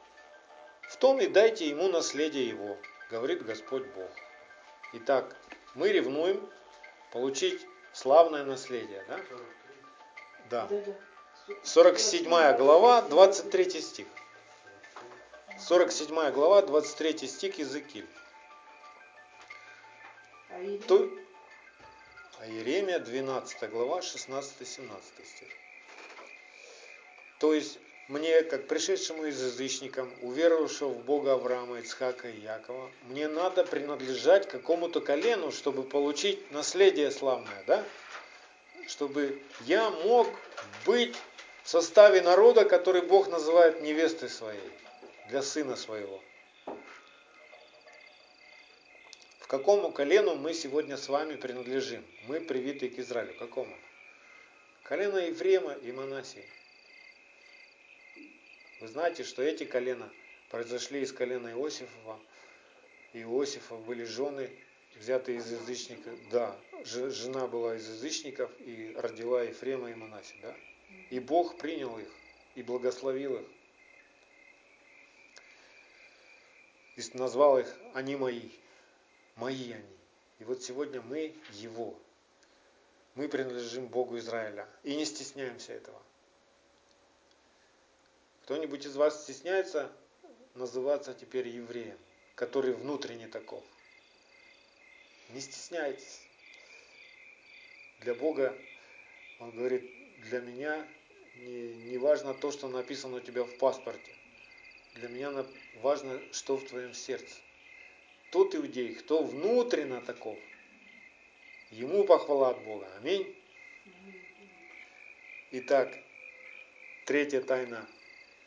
в том и дайте ему наследие его, говорит Господь Бог. Итак, мы ревнуем получить славное наследие. Да? Да. 47 глава, 23 стих. 47 глава, 23 стих Иезекииль. А Иеремия 12 глава, 16-17 стих. То есть мне, как пришедшему из язычникам, уверовавшего в Бога Авраама, Ицхака и Якова, мне надо принадлежать какому-то колену, чтобы получить наследие славное, да? Чтобы я мог быть в составе народа, который Бог называет невестой своей, для сына своего. Какому колену мы сегодня с вами принадлежим? Мы привиты к Израилю. Какому? Колено Ефрема и Манасии. Вы знаете, что эти колена произошли из колена Иосифова. Иосифа были жены, взятые из язычников. Да, жена была из язычников и родила Ефрема и Манасе. Да? И Бог принял их и благословил их. И назвал их «они мои», «мои они». И вот сегодня мы Его. Мы принадлежим Богу Израиля. И не стесняемся этого. Кто-нибудь из вас стесняется называться теперь евреем, который внутренне таков? Не стесняйтесь. Для Бога, Он говорит, для меня не, не важно то, что написано у тебя в паспорте. Для меня важно, что в твоем сердце. Тот иудей, кто внутренно таков, ему похвала от Бога. Аминь. Итак, третья тайна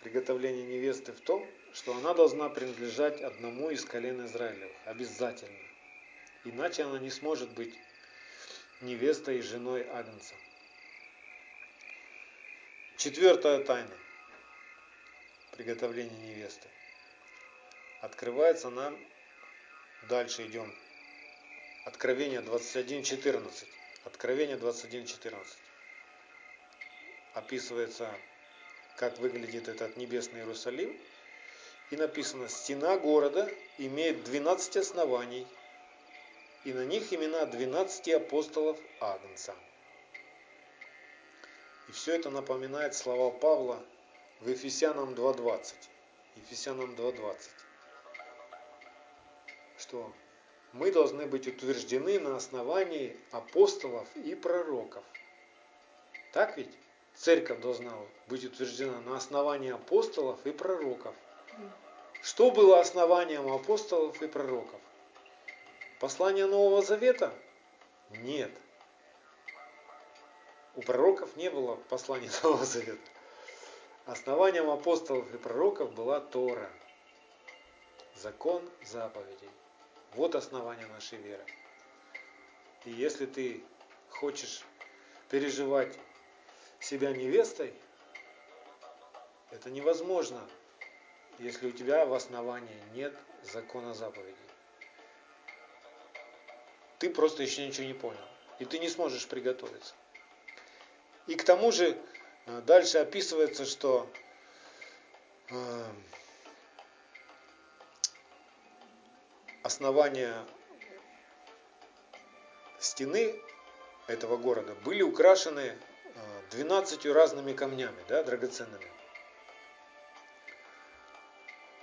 приготовления невесты в том, что она должна принадлежать одному из колен Израилевых. Обязательно. Иначе она не сможет быть невестой и женой Агнца. Четвертая тайна приготовления невесты. Открывается нам, дальше идем, Откровение 21.14. Откровение 21.14. Описывается как выглядит этот небесный Иерусалим. И написано, стена города имеет 12 оснований, и на них имена 12 апостолов Агнца. И все это напоминает слова Павла в Ефесянам 2.20. Ефесянам 2.20. Что мы должны быть утверждены на основании апостолов и пророков. Так ведь? церковь должна быть утверждена на основании апостолов и пророков. Что было основанием апостолов и пророков? Послание Нового Завета? Нет. У пророков не было послания [LAUGHS] Нового Завета. Основанием апостолов и пророков была Тора. Закон заповедей. Вот основание нашей веры. И если ты хочешь переживать себя невестой, это невозможно, если у тебя в основании нет закона заповедей. Ты просто еще ничего не понял. И ты не сможешь приготовиться. И к тому же э, дальше описывается, что основания стены этого города были украшены 12 разными камнями, да, драгоценными.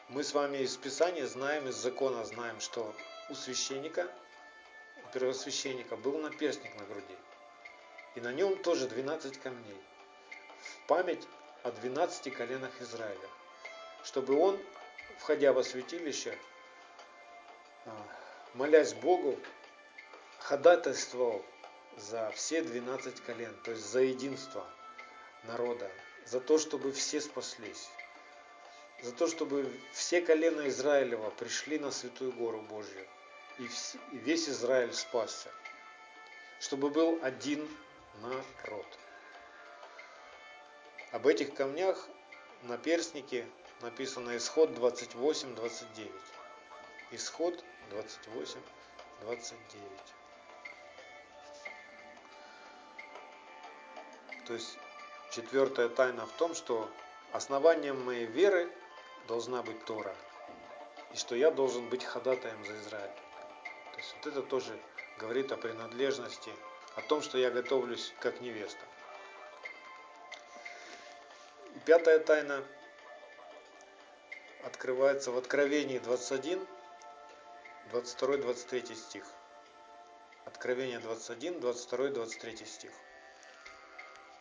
Мы с вами из Писания знаем, из закона знаем, что у священника, у первосвященника был наперстник на груди. И на нем тоже 12 камней. В память о 12 коленах Израиля. Чтобы он, входя во святилище, молясь Богу, ходатайствовал за все 12 колен, то есть за единство народа, за то, чтобы все спаслись. за то, чтобы все колена Израилева пришли на Святую Гору Божью, и весь Израиль спасся, чтобы был один народ. Об этих камнях на перстнике написано Исход 28-29. Исход 28-29. То есть четвертая тайна в том, что основанием моей веры должна быть Тора. И что я должен быть ходатаем за Израиль. То есть вот это тоже говорит о принадлежности, о том, что я готовлюсь как невеста. И пятая тайна открывается в Откровении 21, 22-23 стих. Откровение 21, 22, 23 стих.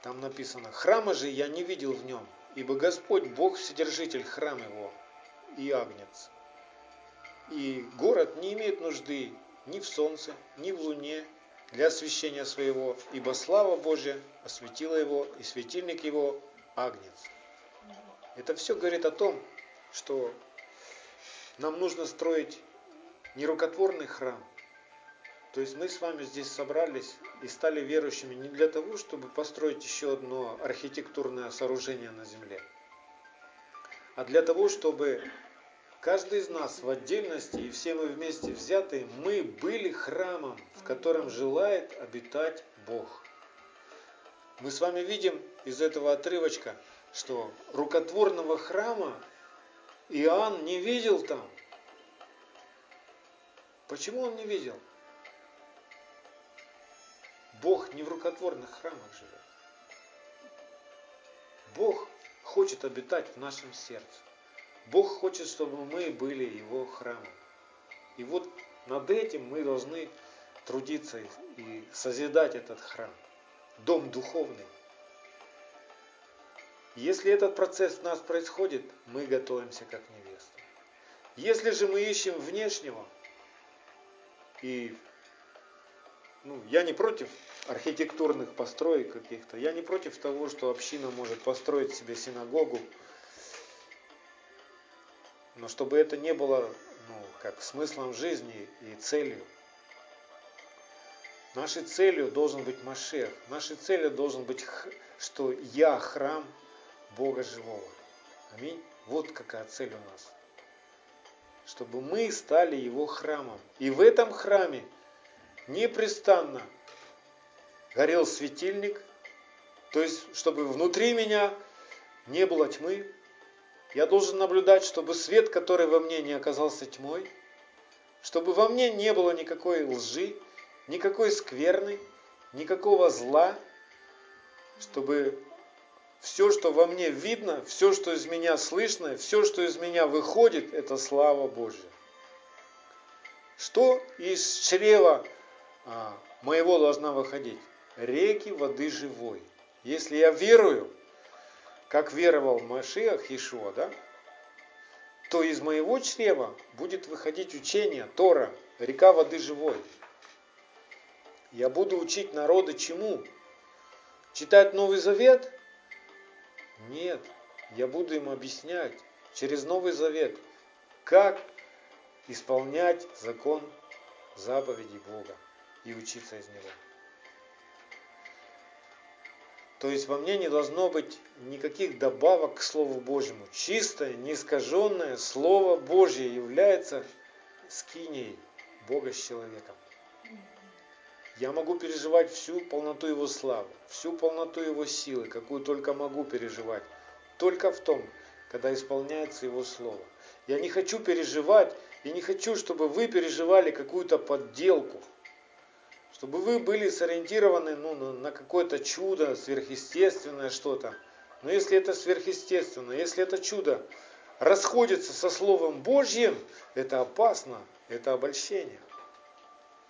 Там написано, храма же я не видел в нем, ибо Господь Бог Вседержитель храм его и агнец. И город не имеет нужды ни в солнце, ни в луне для освящения своего, ибо слава Божья осветила его, и светильник его агнец. Это все говорит о том, что нам нужно строить нерукотворный храм. То есть мы с вами здесь собрались и стали верующими не для того, чтобы построить еще одно архитектурное сооружение на земле, а для того, чтобы каждый из нас в отдельности и все мы вместе взятые, мы были храмом, в котором желает обитать Бог. Мы с вами видим из этого отрывочка, что рукотворного храма Иоанн не видел там. Почему он не видел? Бог не в рукотворных храмах живет. Бог хочет обитать в нашем сердце. Бог хочет, чтобы мы были Его храмом. И вот над этим мы должны трудиться и созидать этот храм. Дом духовный. Если этот процесс в нас происходит, мы готовимся как невеста. Если же мы ищем внешнего, и ну, я не против архитектурных построек каких-то, я не против того, что община может построить себе синагогу, но чтобы это не было ну, как смыслом жизни и целью. Нашей целью должен быть Машех. Нашей целью должен быть, что я храм Бога живого. Аминь. Вот какая цель у нас. Чтобы мы стали Его храмом. И в этом храме непрестанно горел светильник, то есть, чтобы внутри меня не было тьмы. Я должен наблюдать, чтобы свет, который во мне, не оказался тьмой, чтобы во мне не было никакой лжи, никакой скверны, никакого зла, чтобы все, что во мне видно, все, что из меня слышно, все, что из меня выходит, это слава Божья. Что из чрева а, моего должна выходить? Реки воды живой. Если я верую, как веровал Машиах Ишуа, да, то из моего чрева будет выходить учение, Тора, река воды живой. Я буду учить народы чему? Читать Новый Завет? Нет, я буду им объяснять через Новый Завет, как исполнять закон заповедей Бога и учиться из него. То есть во мне не должно быть никаких добавок к Слову Божьему. Чистое, неискаженное Слово Божье является скиней Бога с человеком. Я могу переживать всю полноту Его славы, всю полноту Его силы, какую только могу переживать. Только в том, когда исполняется Его Слово. Я не хочу переживать, и не хочу, чтобы вы переживали какую-то подделку – чтобы вы были сориентированы ну, на какое-то чудо, сверхъестественное что-то. Но если это сверхъестественно, если это чудо расходится со Словом Божьим, это опасно, это обольщение.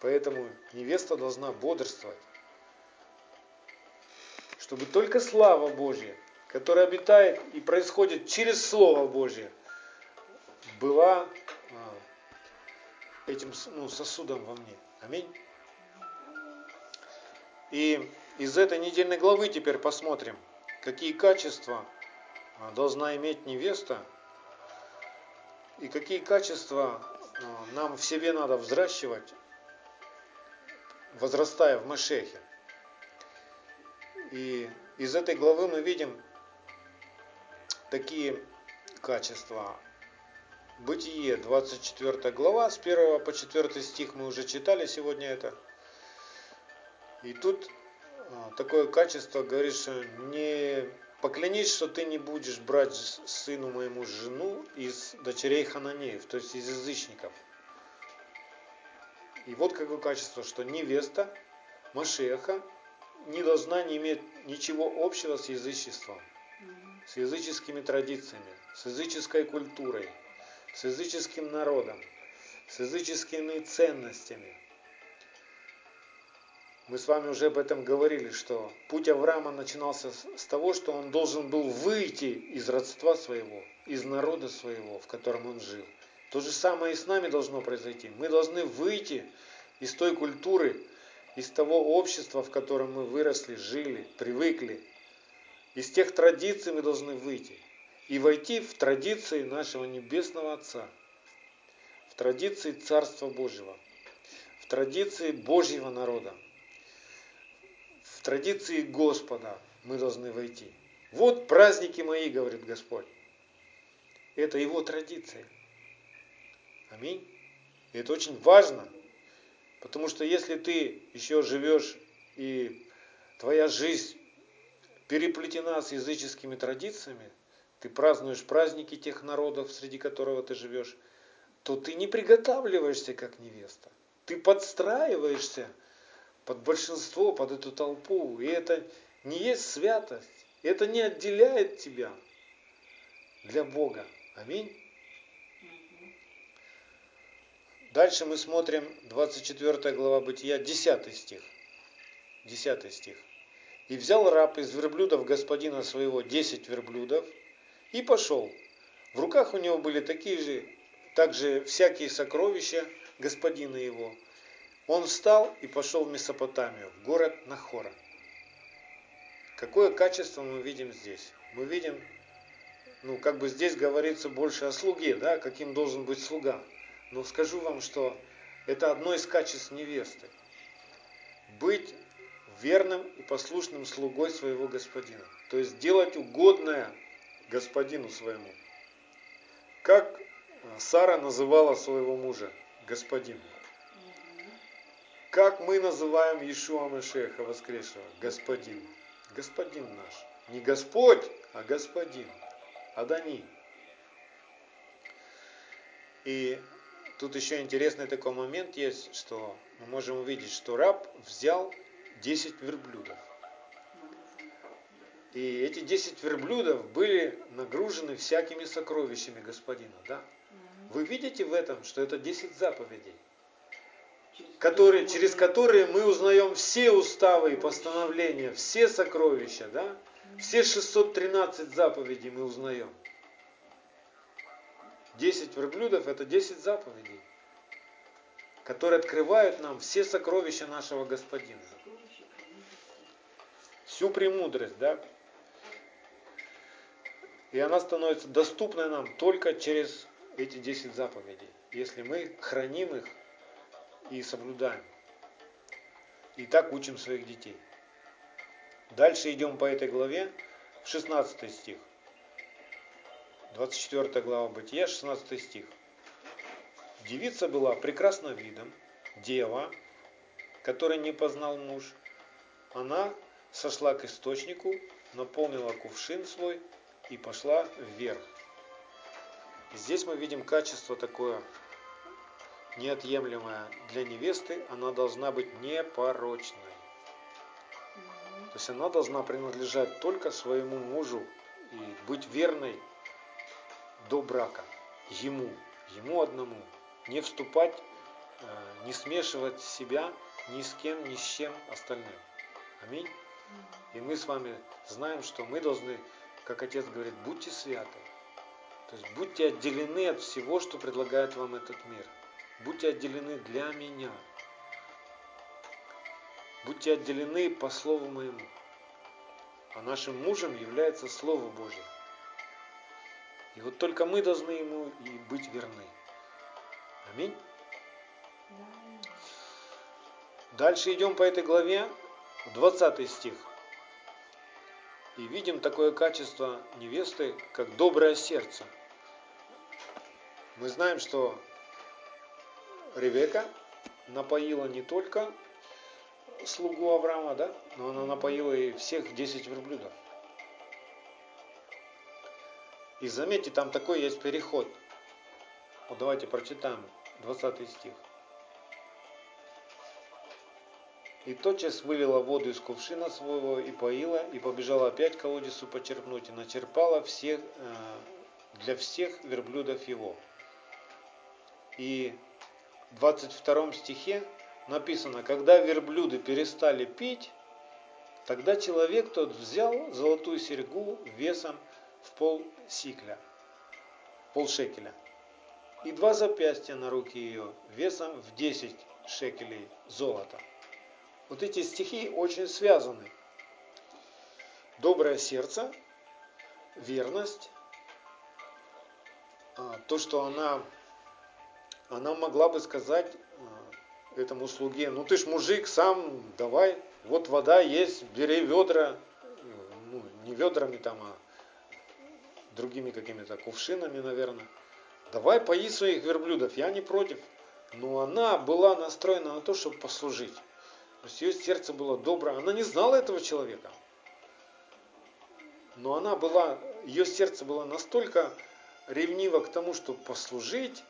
Поэтому невеста должна бодрствовать. Чтобы только слава Божья, которая обитает и происходит через Слово Божье, была а, этим ну, сосудом во мне. Аминь. И из этой недельной главы теперь посмотрим, какие качества а, должна иметь невеста, и какие качества а, нам в себе надо взращивать, возрастая в Машехе. И из этой главы мы видим такие качества. Бытие, 24 глава, с 1 по 4 стих мы уже читали сегодня это. И тут а, такое качество, говоришь, не поклянись, что ты не будешь брать сыну моему жену из дочерей Хананеев, то есть из язычников. И вот какое качество, что невеста Машеха не должна не иметь ничего общего с язычеством, с языческими традициями, с языческой культурой, с языческим народом, с языческими ценностями. Мы с вами уже об этом говорили, что путь Авраама начинался с того, что он должен был выйти из родства своего, из народа своего, в котором он жил. То же самое и с нами должно произойти. Мы должны выйти из той культуры, из того общества, в котором мы выросли, жили, привыкли. Из тех традиций мы должны выйти и войти в традиции нашего Небесного Отца, в традиции Царства Божьего, в традиции Божьего народа, в традиции Господа мы должны войти. Вот праздники мои, говорит Господь. Это Его традиция. Аминь. И это очень важно. Потому что если ты еще живешь и твоя жизнь переплетена с языческими традициями, ты празднуешь праздники тех народов, среди которого ты живешь, то ты не приготавливаешься как невеста. Ты подстраиваешься под большинство, под эту толпу. И это не есть святость. Это не отделяет тебя для Бога. Аминь. Дальше мы смотрим 24 глава Бытия, 10 стих. 10 стих. «И взял раб из верблюдов господина своего 10 верблюдов и пошел. В руках у него были такие же, также всякие сокровища господина его. Он встал и пошел в Месопотамию, в город Нахора. Какое качество мы видим здесь? Мы видим, ну, как бы здесь говорится больше о слуге, да, каким должен быть слуга. Но скажу вам, что это одно из качеств невесты. Быть верным и послушным слугой своего господина. То есть делать угодное господину своему. Как Сара называла своего мужа? Господин. Как мы называем Иешуа Машеха воскресшего? Господин. Господин наш. Не Господь, а Господин. Адани. И Тут еще интересный такой момент есть, что мы можем увидеть, что раб взял 10 верблюдов. И эти 10 верблюдов были нагружены всякими сокровищами господина. Да? Вы видите в этом, что это 10 заповедей, которые, через которые мы узнаем все уставы и постановления, все сокровища, да? все 613 заповедей мы узнаем. 10 верблюдов это 10 заповедей, которые открывают нам все сокровища нашего Господина. Всю премудрость, да? И она становится доступной нам только через эти 10 заповедей, если мы храним их и соблюдаем. И так учим своих детей. Дальше идем по этой главе, в 16 стих. 24 глава Бытия, 16 стих. Девица была прекрасна видом, дева, которой не познал муж. Она сошла к источнику, наполнила кувшин свой и пошла вверх. И здесь мы видим качество такое неотъемлемое для невесты. Она должна быть непорочной. То есть она должна принадлежать только своему мужу и быть верной до брака, ему, ему одному, не вступать, э, не смешивать себя ни с кем, ни с чем остальным. Аминь. И мы с вами знаем, что мы должны, как Отец говорит, будьте святы. То есть будьте отделены от всего, что предлагает вам этот мир. Будьте отделены для меня. Будьте отделены по Слову моему. А нашим мужем является Слово Божье. И вот только мы должны ему и быть верны. Аминь. Дальше идем по этой главе, 20 стих. И видим такое качество невесты, как доброе сердце. Мы знаем, что Ревека напоила не только слугу Авраама, да, но она напоила и всех 10 верблюдов. И заметьте, там такой есть переход. Вот давайте прочитаем 20 стих. И тотчас вылила воду из кувшина своего и поила, и побежала опять к колодесу почерпнуть, и начерпала всех, э, для всех верблюдов его. И в 22 стихе написано, когда верблюды перестали пить, тогда человек тот взял золотую серьгу весом в пол сикля, пол шекеля, и два запястья на руки ее весом в 10 шекелей золота. Вот эти стихи очень связаны. Доброе сердце, верность, а, то, что она, она могла бы сказать а, этому слуге, ну ты ж мужик, сам давай, вот вода есть, бери ведра, ну не ведрами там, а другими какими-то кувшинами, наверное. Давай пои своих верблюдов, я не против. Но она была настроена на то, чтобы послужить. То есть ее сердце было доброе. Она не знала этого человека. Но она была, ее сердце было настолько ревниво к тому, чтобы послужить.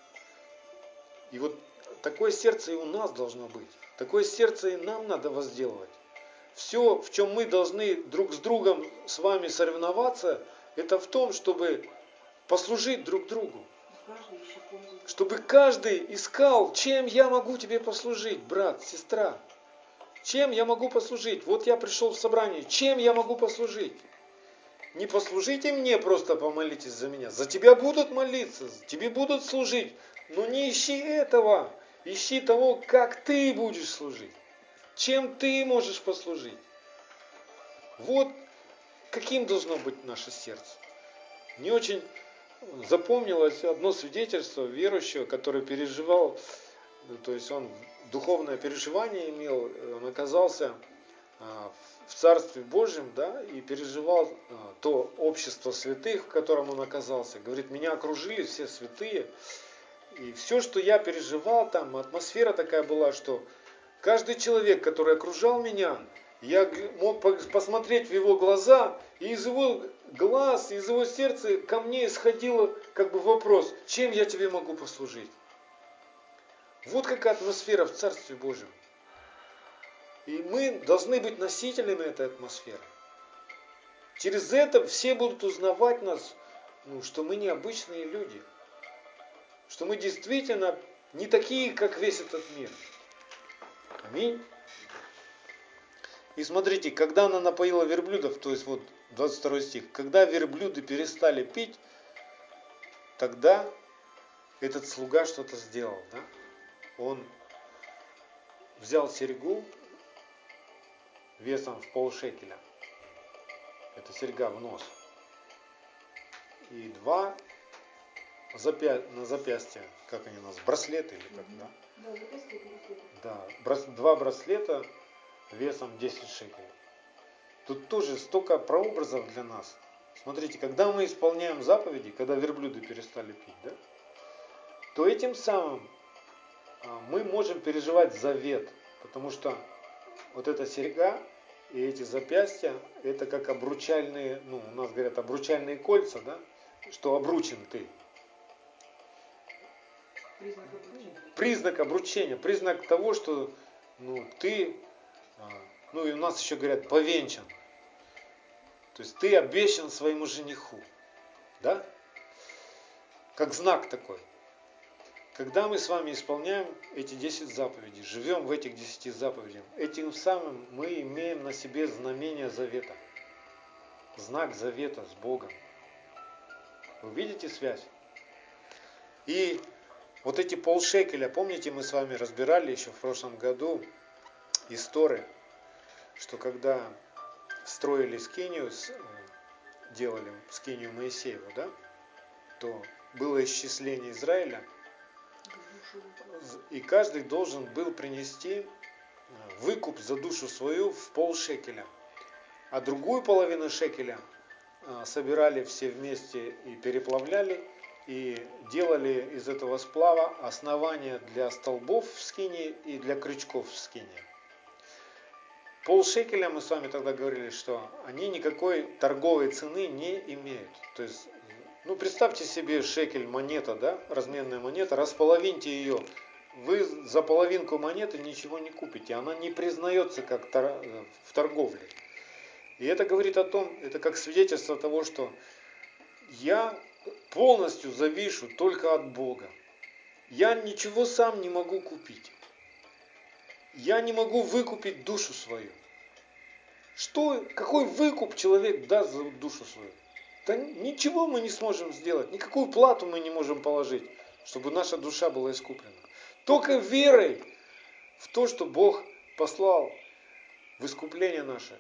И вот такое сердце и у нас должно быть. Такое сердце и нам надо возделывать. Все, в чем мы должны друг с другом с вами соревноваться, это в том, чтобы послужить друг другу. Чтобы каждый искал, чем я могу тебе послужить, брат, сестра. Чем я могу послужить? Вот я пришел в собрание. Чем я могу послужить? Не послужите мне, просто помолитесь за меня. За тебя будут молиться, тебе будут служить. Но не ищи этого. Ищи того, как ты будешь служить. Чем ты можешь послужить. Вот каким должно быть наше сердце. Не очень запомнилось одно свидетельство верующего, который переживал то есть он духовное переживание имел, он оказался а, в Царстве Божьем, да, и переживал а, то общество святых, в котором он оказался. Говорит, меня окружили все святые, и все, что я переживал там, атмосфера такая была, что каждый человек, который окружал меня, я мог посмотреть в его глаза, и из его глаз, из его сердца ко мне исходило как бы вопрос, чем я тебе могу послужить? Вот какая атмосфера в Царстве Божьем. И мы должны быть носителями этой атмосферы. Через это все будут узнавать нас, ну, что мы необычные люди. Что мы действительно не такие, как весь этот мир. Аминь. И смотрите, когда она напоила верблюдов, то есть вот 22 стих, когда верблюды перестали пить, тогда этот слуга что-то сделал, да? он взял серьгу весом в полшекеля. Это серьга в нос. И два запя... на запястье, как они у нас, браслеты или как, да? Да, запястье браслеты. Да, брас... два браслета весом 10 шекелей. Тут тоже столько прообразов для нас. Смотрите, когда мы исполняем заповеди, когда верблюды перестали пить, да, то этим самым а, мы можем переживать завет, потому что вот эта серьга и эти запястья, это как обручальные, ну, у нас говорят обручальные кольца, да, что обручен ты. Признак обручения. Признак обручения, признак того, что ну, ты, ну и у нас еще говорят, повенчан. То есть ты обещан своему жениху. Да? Как знак такой. Когда мы с вами исполняем эти 10 заповедей, живем в этих 10 заповедях, этим самым мы имеем на себе знамение завета. Знак завета с Богом. Вы видите связь? И вот эти полшекеля, помните, мы с вами разбирали еще в прошлом году истории, что когда строили скинию, делали скинию Моисееву, да, то было исчисление Израиля, и каждый должен был принести э, выкуп за душу свою в пол шекеля. А другую половину шекеля э, собирали все вместе и переплавляли, и делали из этого сплава основания для столбов в скине и для крючков в скине. Пол шекеля мы с вами тогда говорили, что они никакой торговой цены не имеют. То есть, ну представьте себе шекель монета, да, разменная монета, располовиньте ее, вы за половинку монеты ничего не купите, она не признается как тор- в торговле. И это говорит о том, это как свидетельство того, что я полностью завишу только от Бога. Я ничего сам не могу купить. Я не могу выкупить душу свою. Что, какой выкуп человек даст за душу свою? Да ничего мы не сможем сделать, никакую плату мы не можем положить, чтобы наша душа была искуплена. Только верой в то, что Бог послал в искупление наше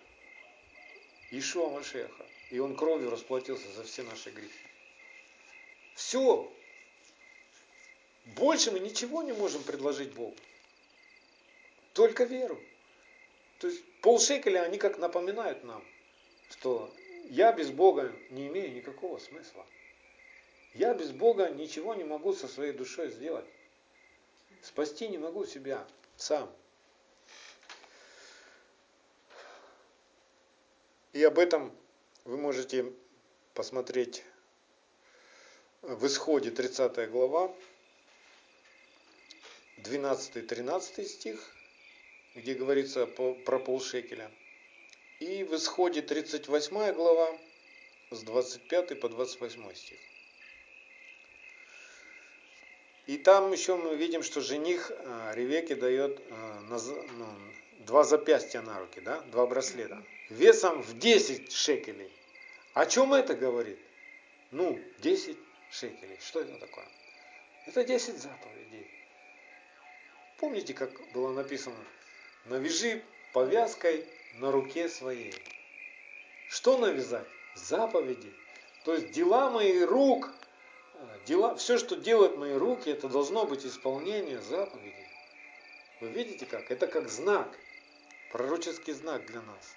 Ишуа Машеха. И Он кровью расплатился за все наши грехи. Все. Больше мы ничего не можем предложить Богу. Только веру. То есть полшекеля, они как напоминают нам, что я без Бога не имею никакого смысла. Я без Бога ничего не могу со своей душой сделать. Спасти не могу себя сам. И об этом вы можете посмотреть в исходе 30 глава, 12-13 стих, где говорится про полшекеля. И в исходе 38 глава, с 25 по 28 стих. И там еще мы видим, что жених э, Ревеке дает э, ну, два запястья на руки, да, два браслета, весом в 10 шекелей. О чем это говорит? Ну, 10 шекелей. Что это такое? Это 10 заповедей. Помните, как было написано? Навяжи повязкой на руке своей. Что навязать? Заповеди. То есть дела моих рук, дела, все, что делают мои руки, это должно быть исполнение заповедей. Вы видите как? Это как знак, пророческий знак для нас.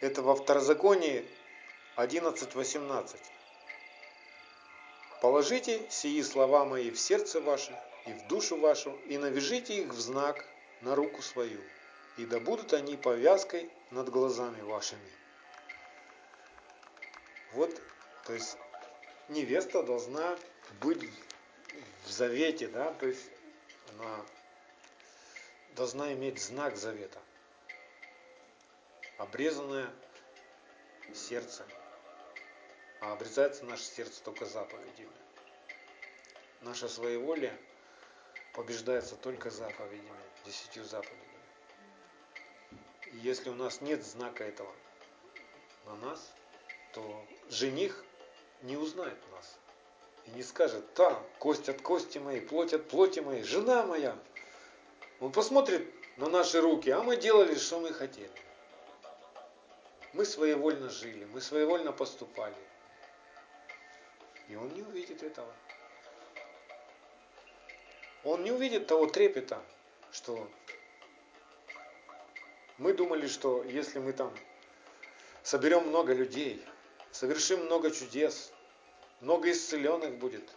Это во второзаконии 11.18. Положите сии слова мои в сердце ваше и в душу вашу, и навяжите их в знак на руку свою, и да будут они повязкой над глазами вашими. Вот, то есть невеста должна быть в завете, да, то есть она должна иметь знак завета. Обрезанное сердце. А обрезается наше сердце только заповедями. Наше своеволие побеждается только заповедями, десятью заповедями. И если у нас нет знака этого на нас, то жених не узнает нас. И не скажет, та, кость от кости моей, плоть от плоти моей, жена моя. Он посмотрит на наши руки, а мы делали, что мы хотели. Мы своевольно жили, мы своевольно поступали. И он не увидит этого. Он не увидит того трепета, что мы думали, что если мы там соберем много людей, совершим много чудес, много исцеленных будет,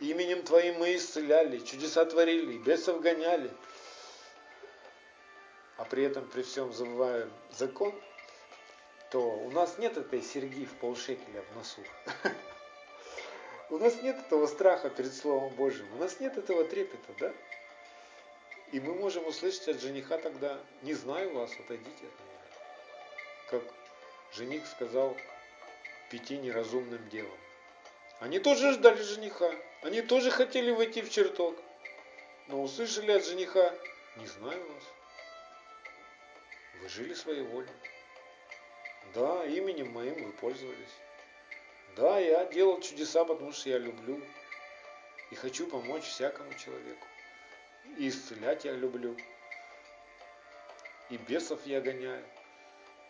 именем Твоим мы исцеляли, чудеса творили, бесов гоняли, а при этом при всем забываем закон, то у нас нет этой серьги в полшекеля в носу. [LAUGHS] У нас нет этого страха перед Словом Божьим, у нас нет этого трепета, да? И мы можем услышать от жениха тогда, не знаю вас, отойдите от меня. Как жених сказал пяти неразумным делом. Они тоже ждали жениха, они тоже хотели войти в чертог, но услышали от жениха, не знаю вас. Вы жили своевольно. Да, именем моим вы пользовались. Да, я делал чудеса, потому что я люблю и хочу помочь всякому человеку. И исцелять я люблю. И бесов я гоняю.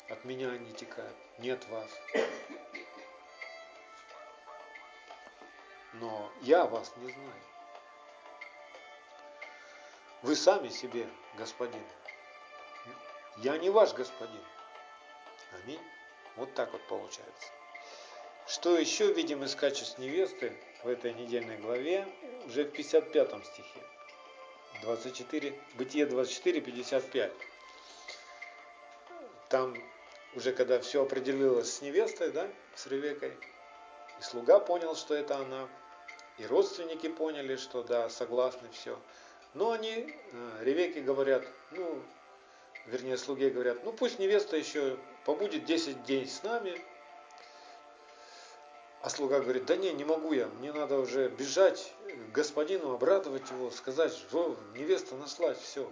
От меня они текают, не от вас. но я вас не знаю. Вы сами себе господин. Я не ваш господин. Аминь. Вот так вот получается. Что еще видим из качеств невесты в этой недельной главе, уже в 55 стихе. 24, Бытие 24, 55. Там уже когда все определилось с невестой, да, с Ревекой, и слуга понял, что это она, и родственники поняли, что да, согласны, все. Но они, э, Ревеки говорят, ну, вернее, слуги говорят, ну пусть невеста еще побудет 10 дней с нами. А слуга говорит, да не, не могу я, мне надо уже бежать к господину, обрадовать его, сказать, что невеста нашлась, все.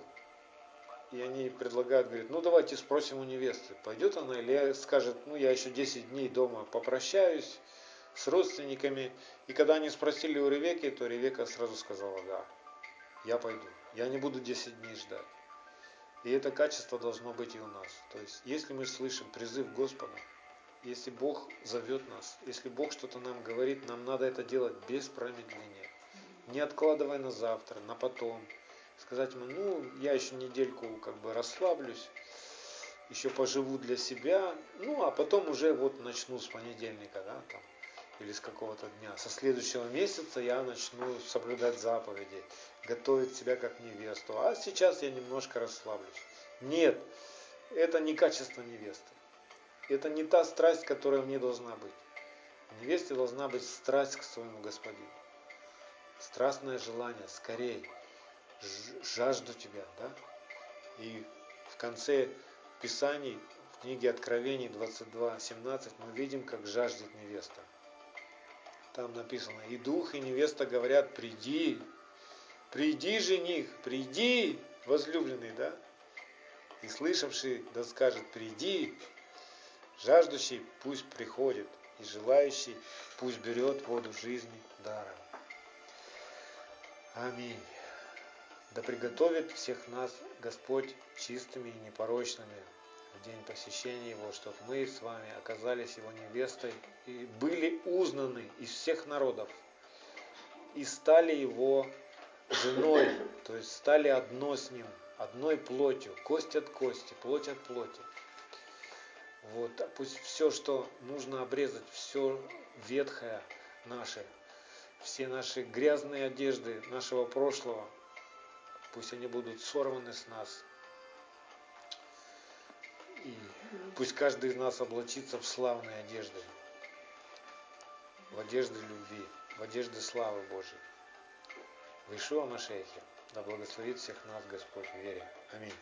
И они предлагают, говорят, ну давайте спросим у невесты, пойдет она или скажет, ну я еще 10 дней дома попрощаюсь с родственниками. И когда они спросили у Ревеки, то Ревека сразу сказала, да, я пойду, я не буду 10 дней ждать. И это качество должно быть и у нас. То есть, если мы слышим призыв Господа, если Бог зовет нас, если Бог что-то нам говорит, нам надо это делать без промедления. Не откладывая на завтра, на потом. Сказать ему, ну, я еще недельку как бы расслаблюсь, еще поживу для себя, ну, а потом уже вот начну с понедельника, да, там, или с какого-то дня. Со следующего месяца я начну соблюдать заповеди, готовить себя как невесту. А сейчас я немножко расслаблюсь. Нет, это не качество невесты. Это не та страсть, которая в ней должна быть. В невесте должна быть страсть к своему господину. Страстное желание, скорее, жажду тебя, да? И в конце Писаний, в книге Откровений 22.17 мы видим, как жаждет невеста. Там написано, и дух, и невеста говорят, приди, приди, жених, приди, возлюбленный, да? И слышавший, да скажет, приди, жаждущий пусть приходит, и желающий пусть берет воду жизни даром. Аминь. Да приготовит всех нас Господь чистыми и непорочными в день посещения Его, чтобы мы с вами оказались Его невестой и были узнаны из всех народов и стали Его женой, то есть стали одно с Ним, одной плотью, кость от кости, плоть от плоти. Вот, а пусть все, что нужно обрезать, все ветхое наше, все наши грязные одежды нашего прошлого, пусть они будут сорваны с нас, и пусть каждый из нас облачится в славные одежды, в одежды любви, в одежды славы Божьей. В Ишуа Машехе. Да благословит всех нас Господь в вере. Аминь.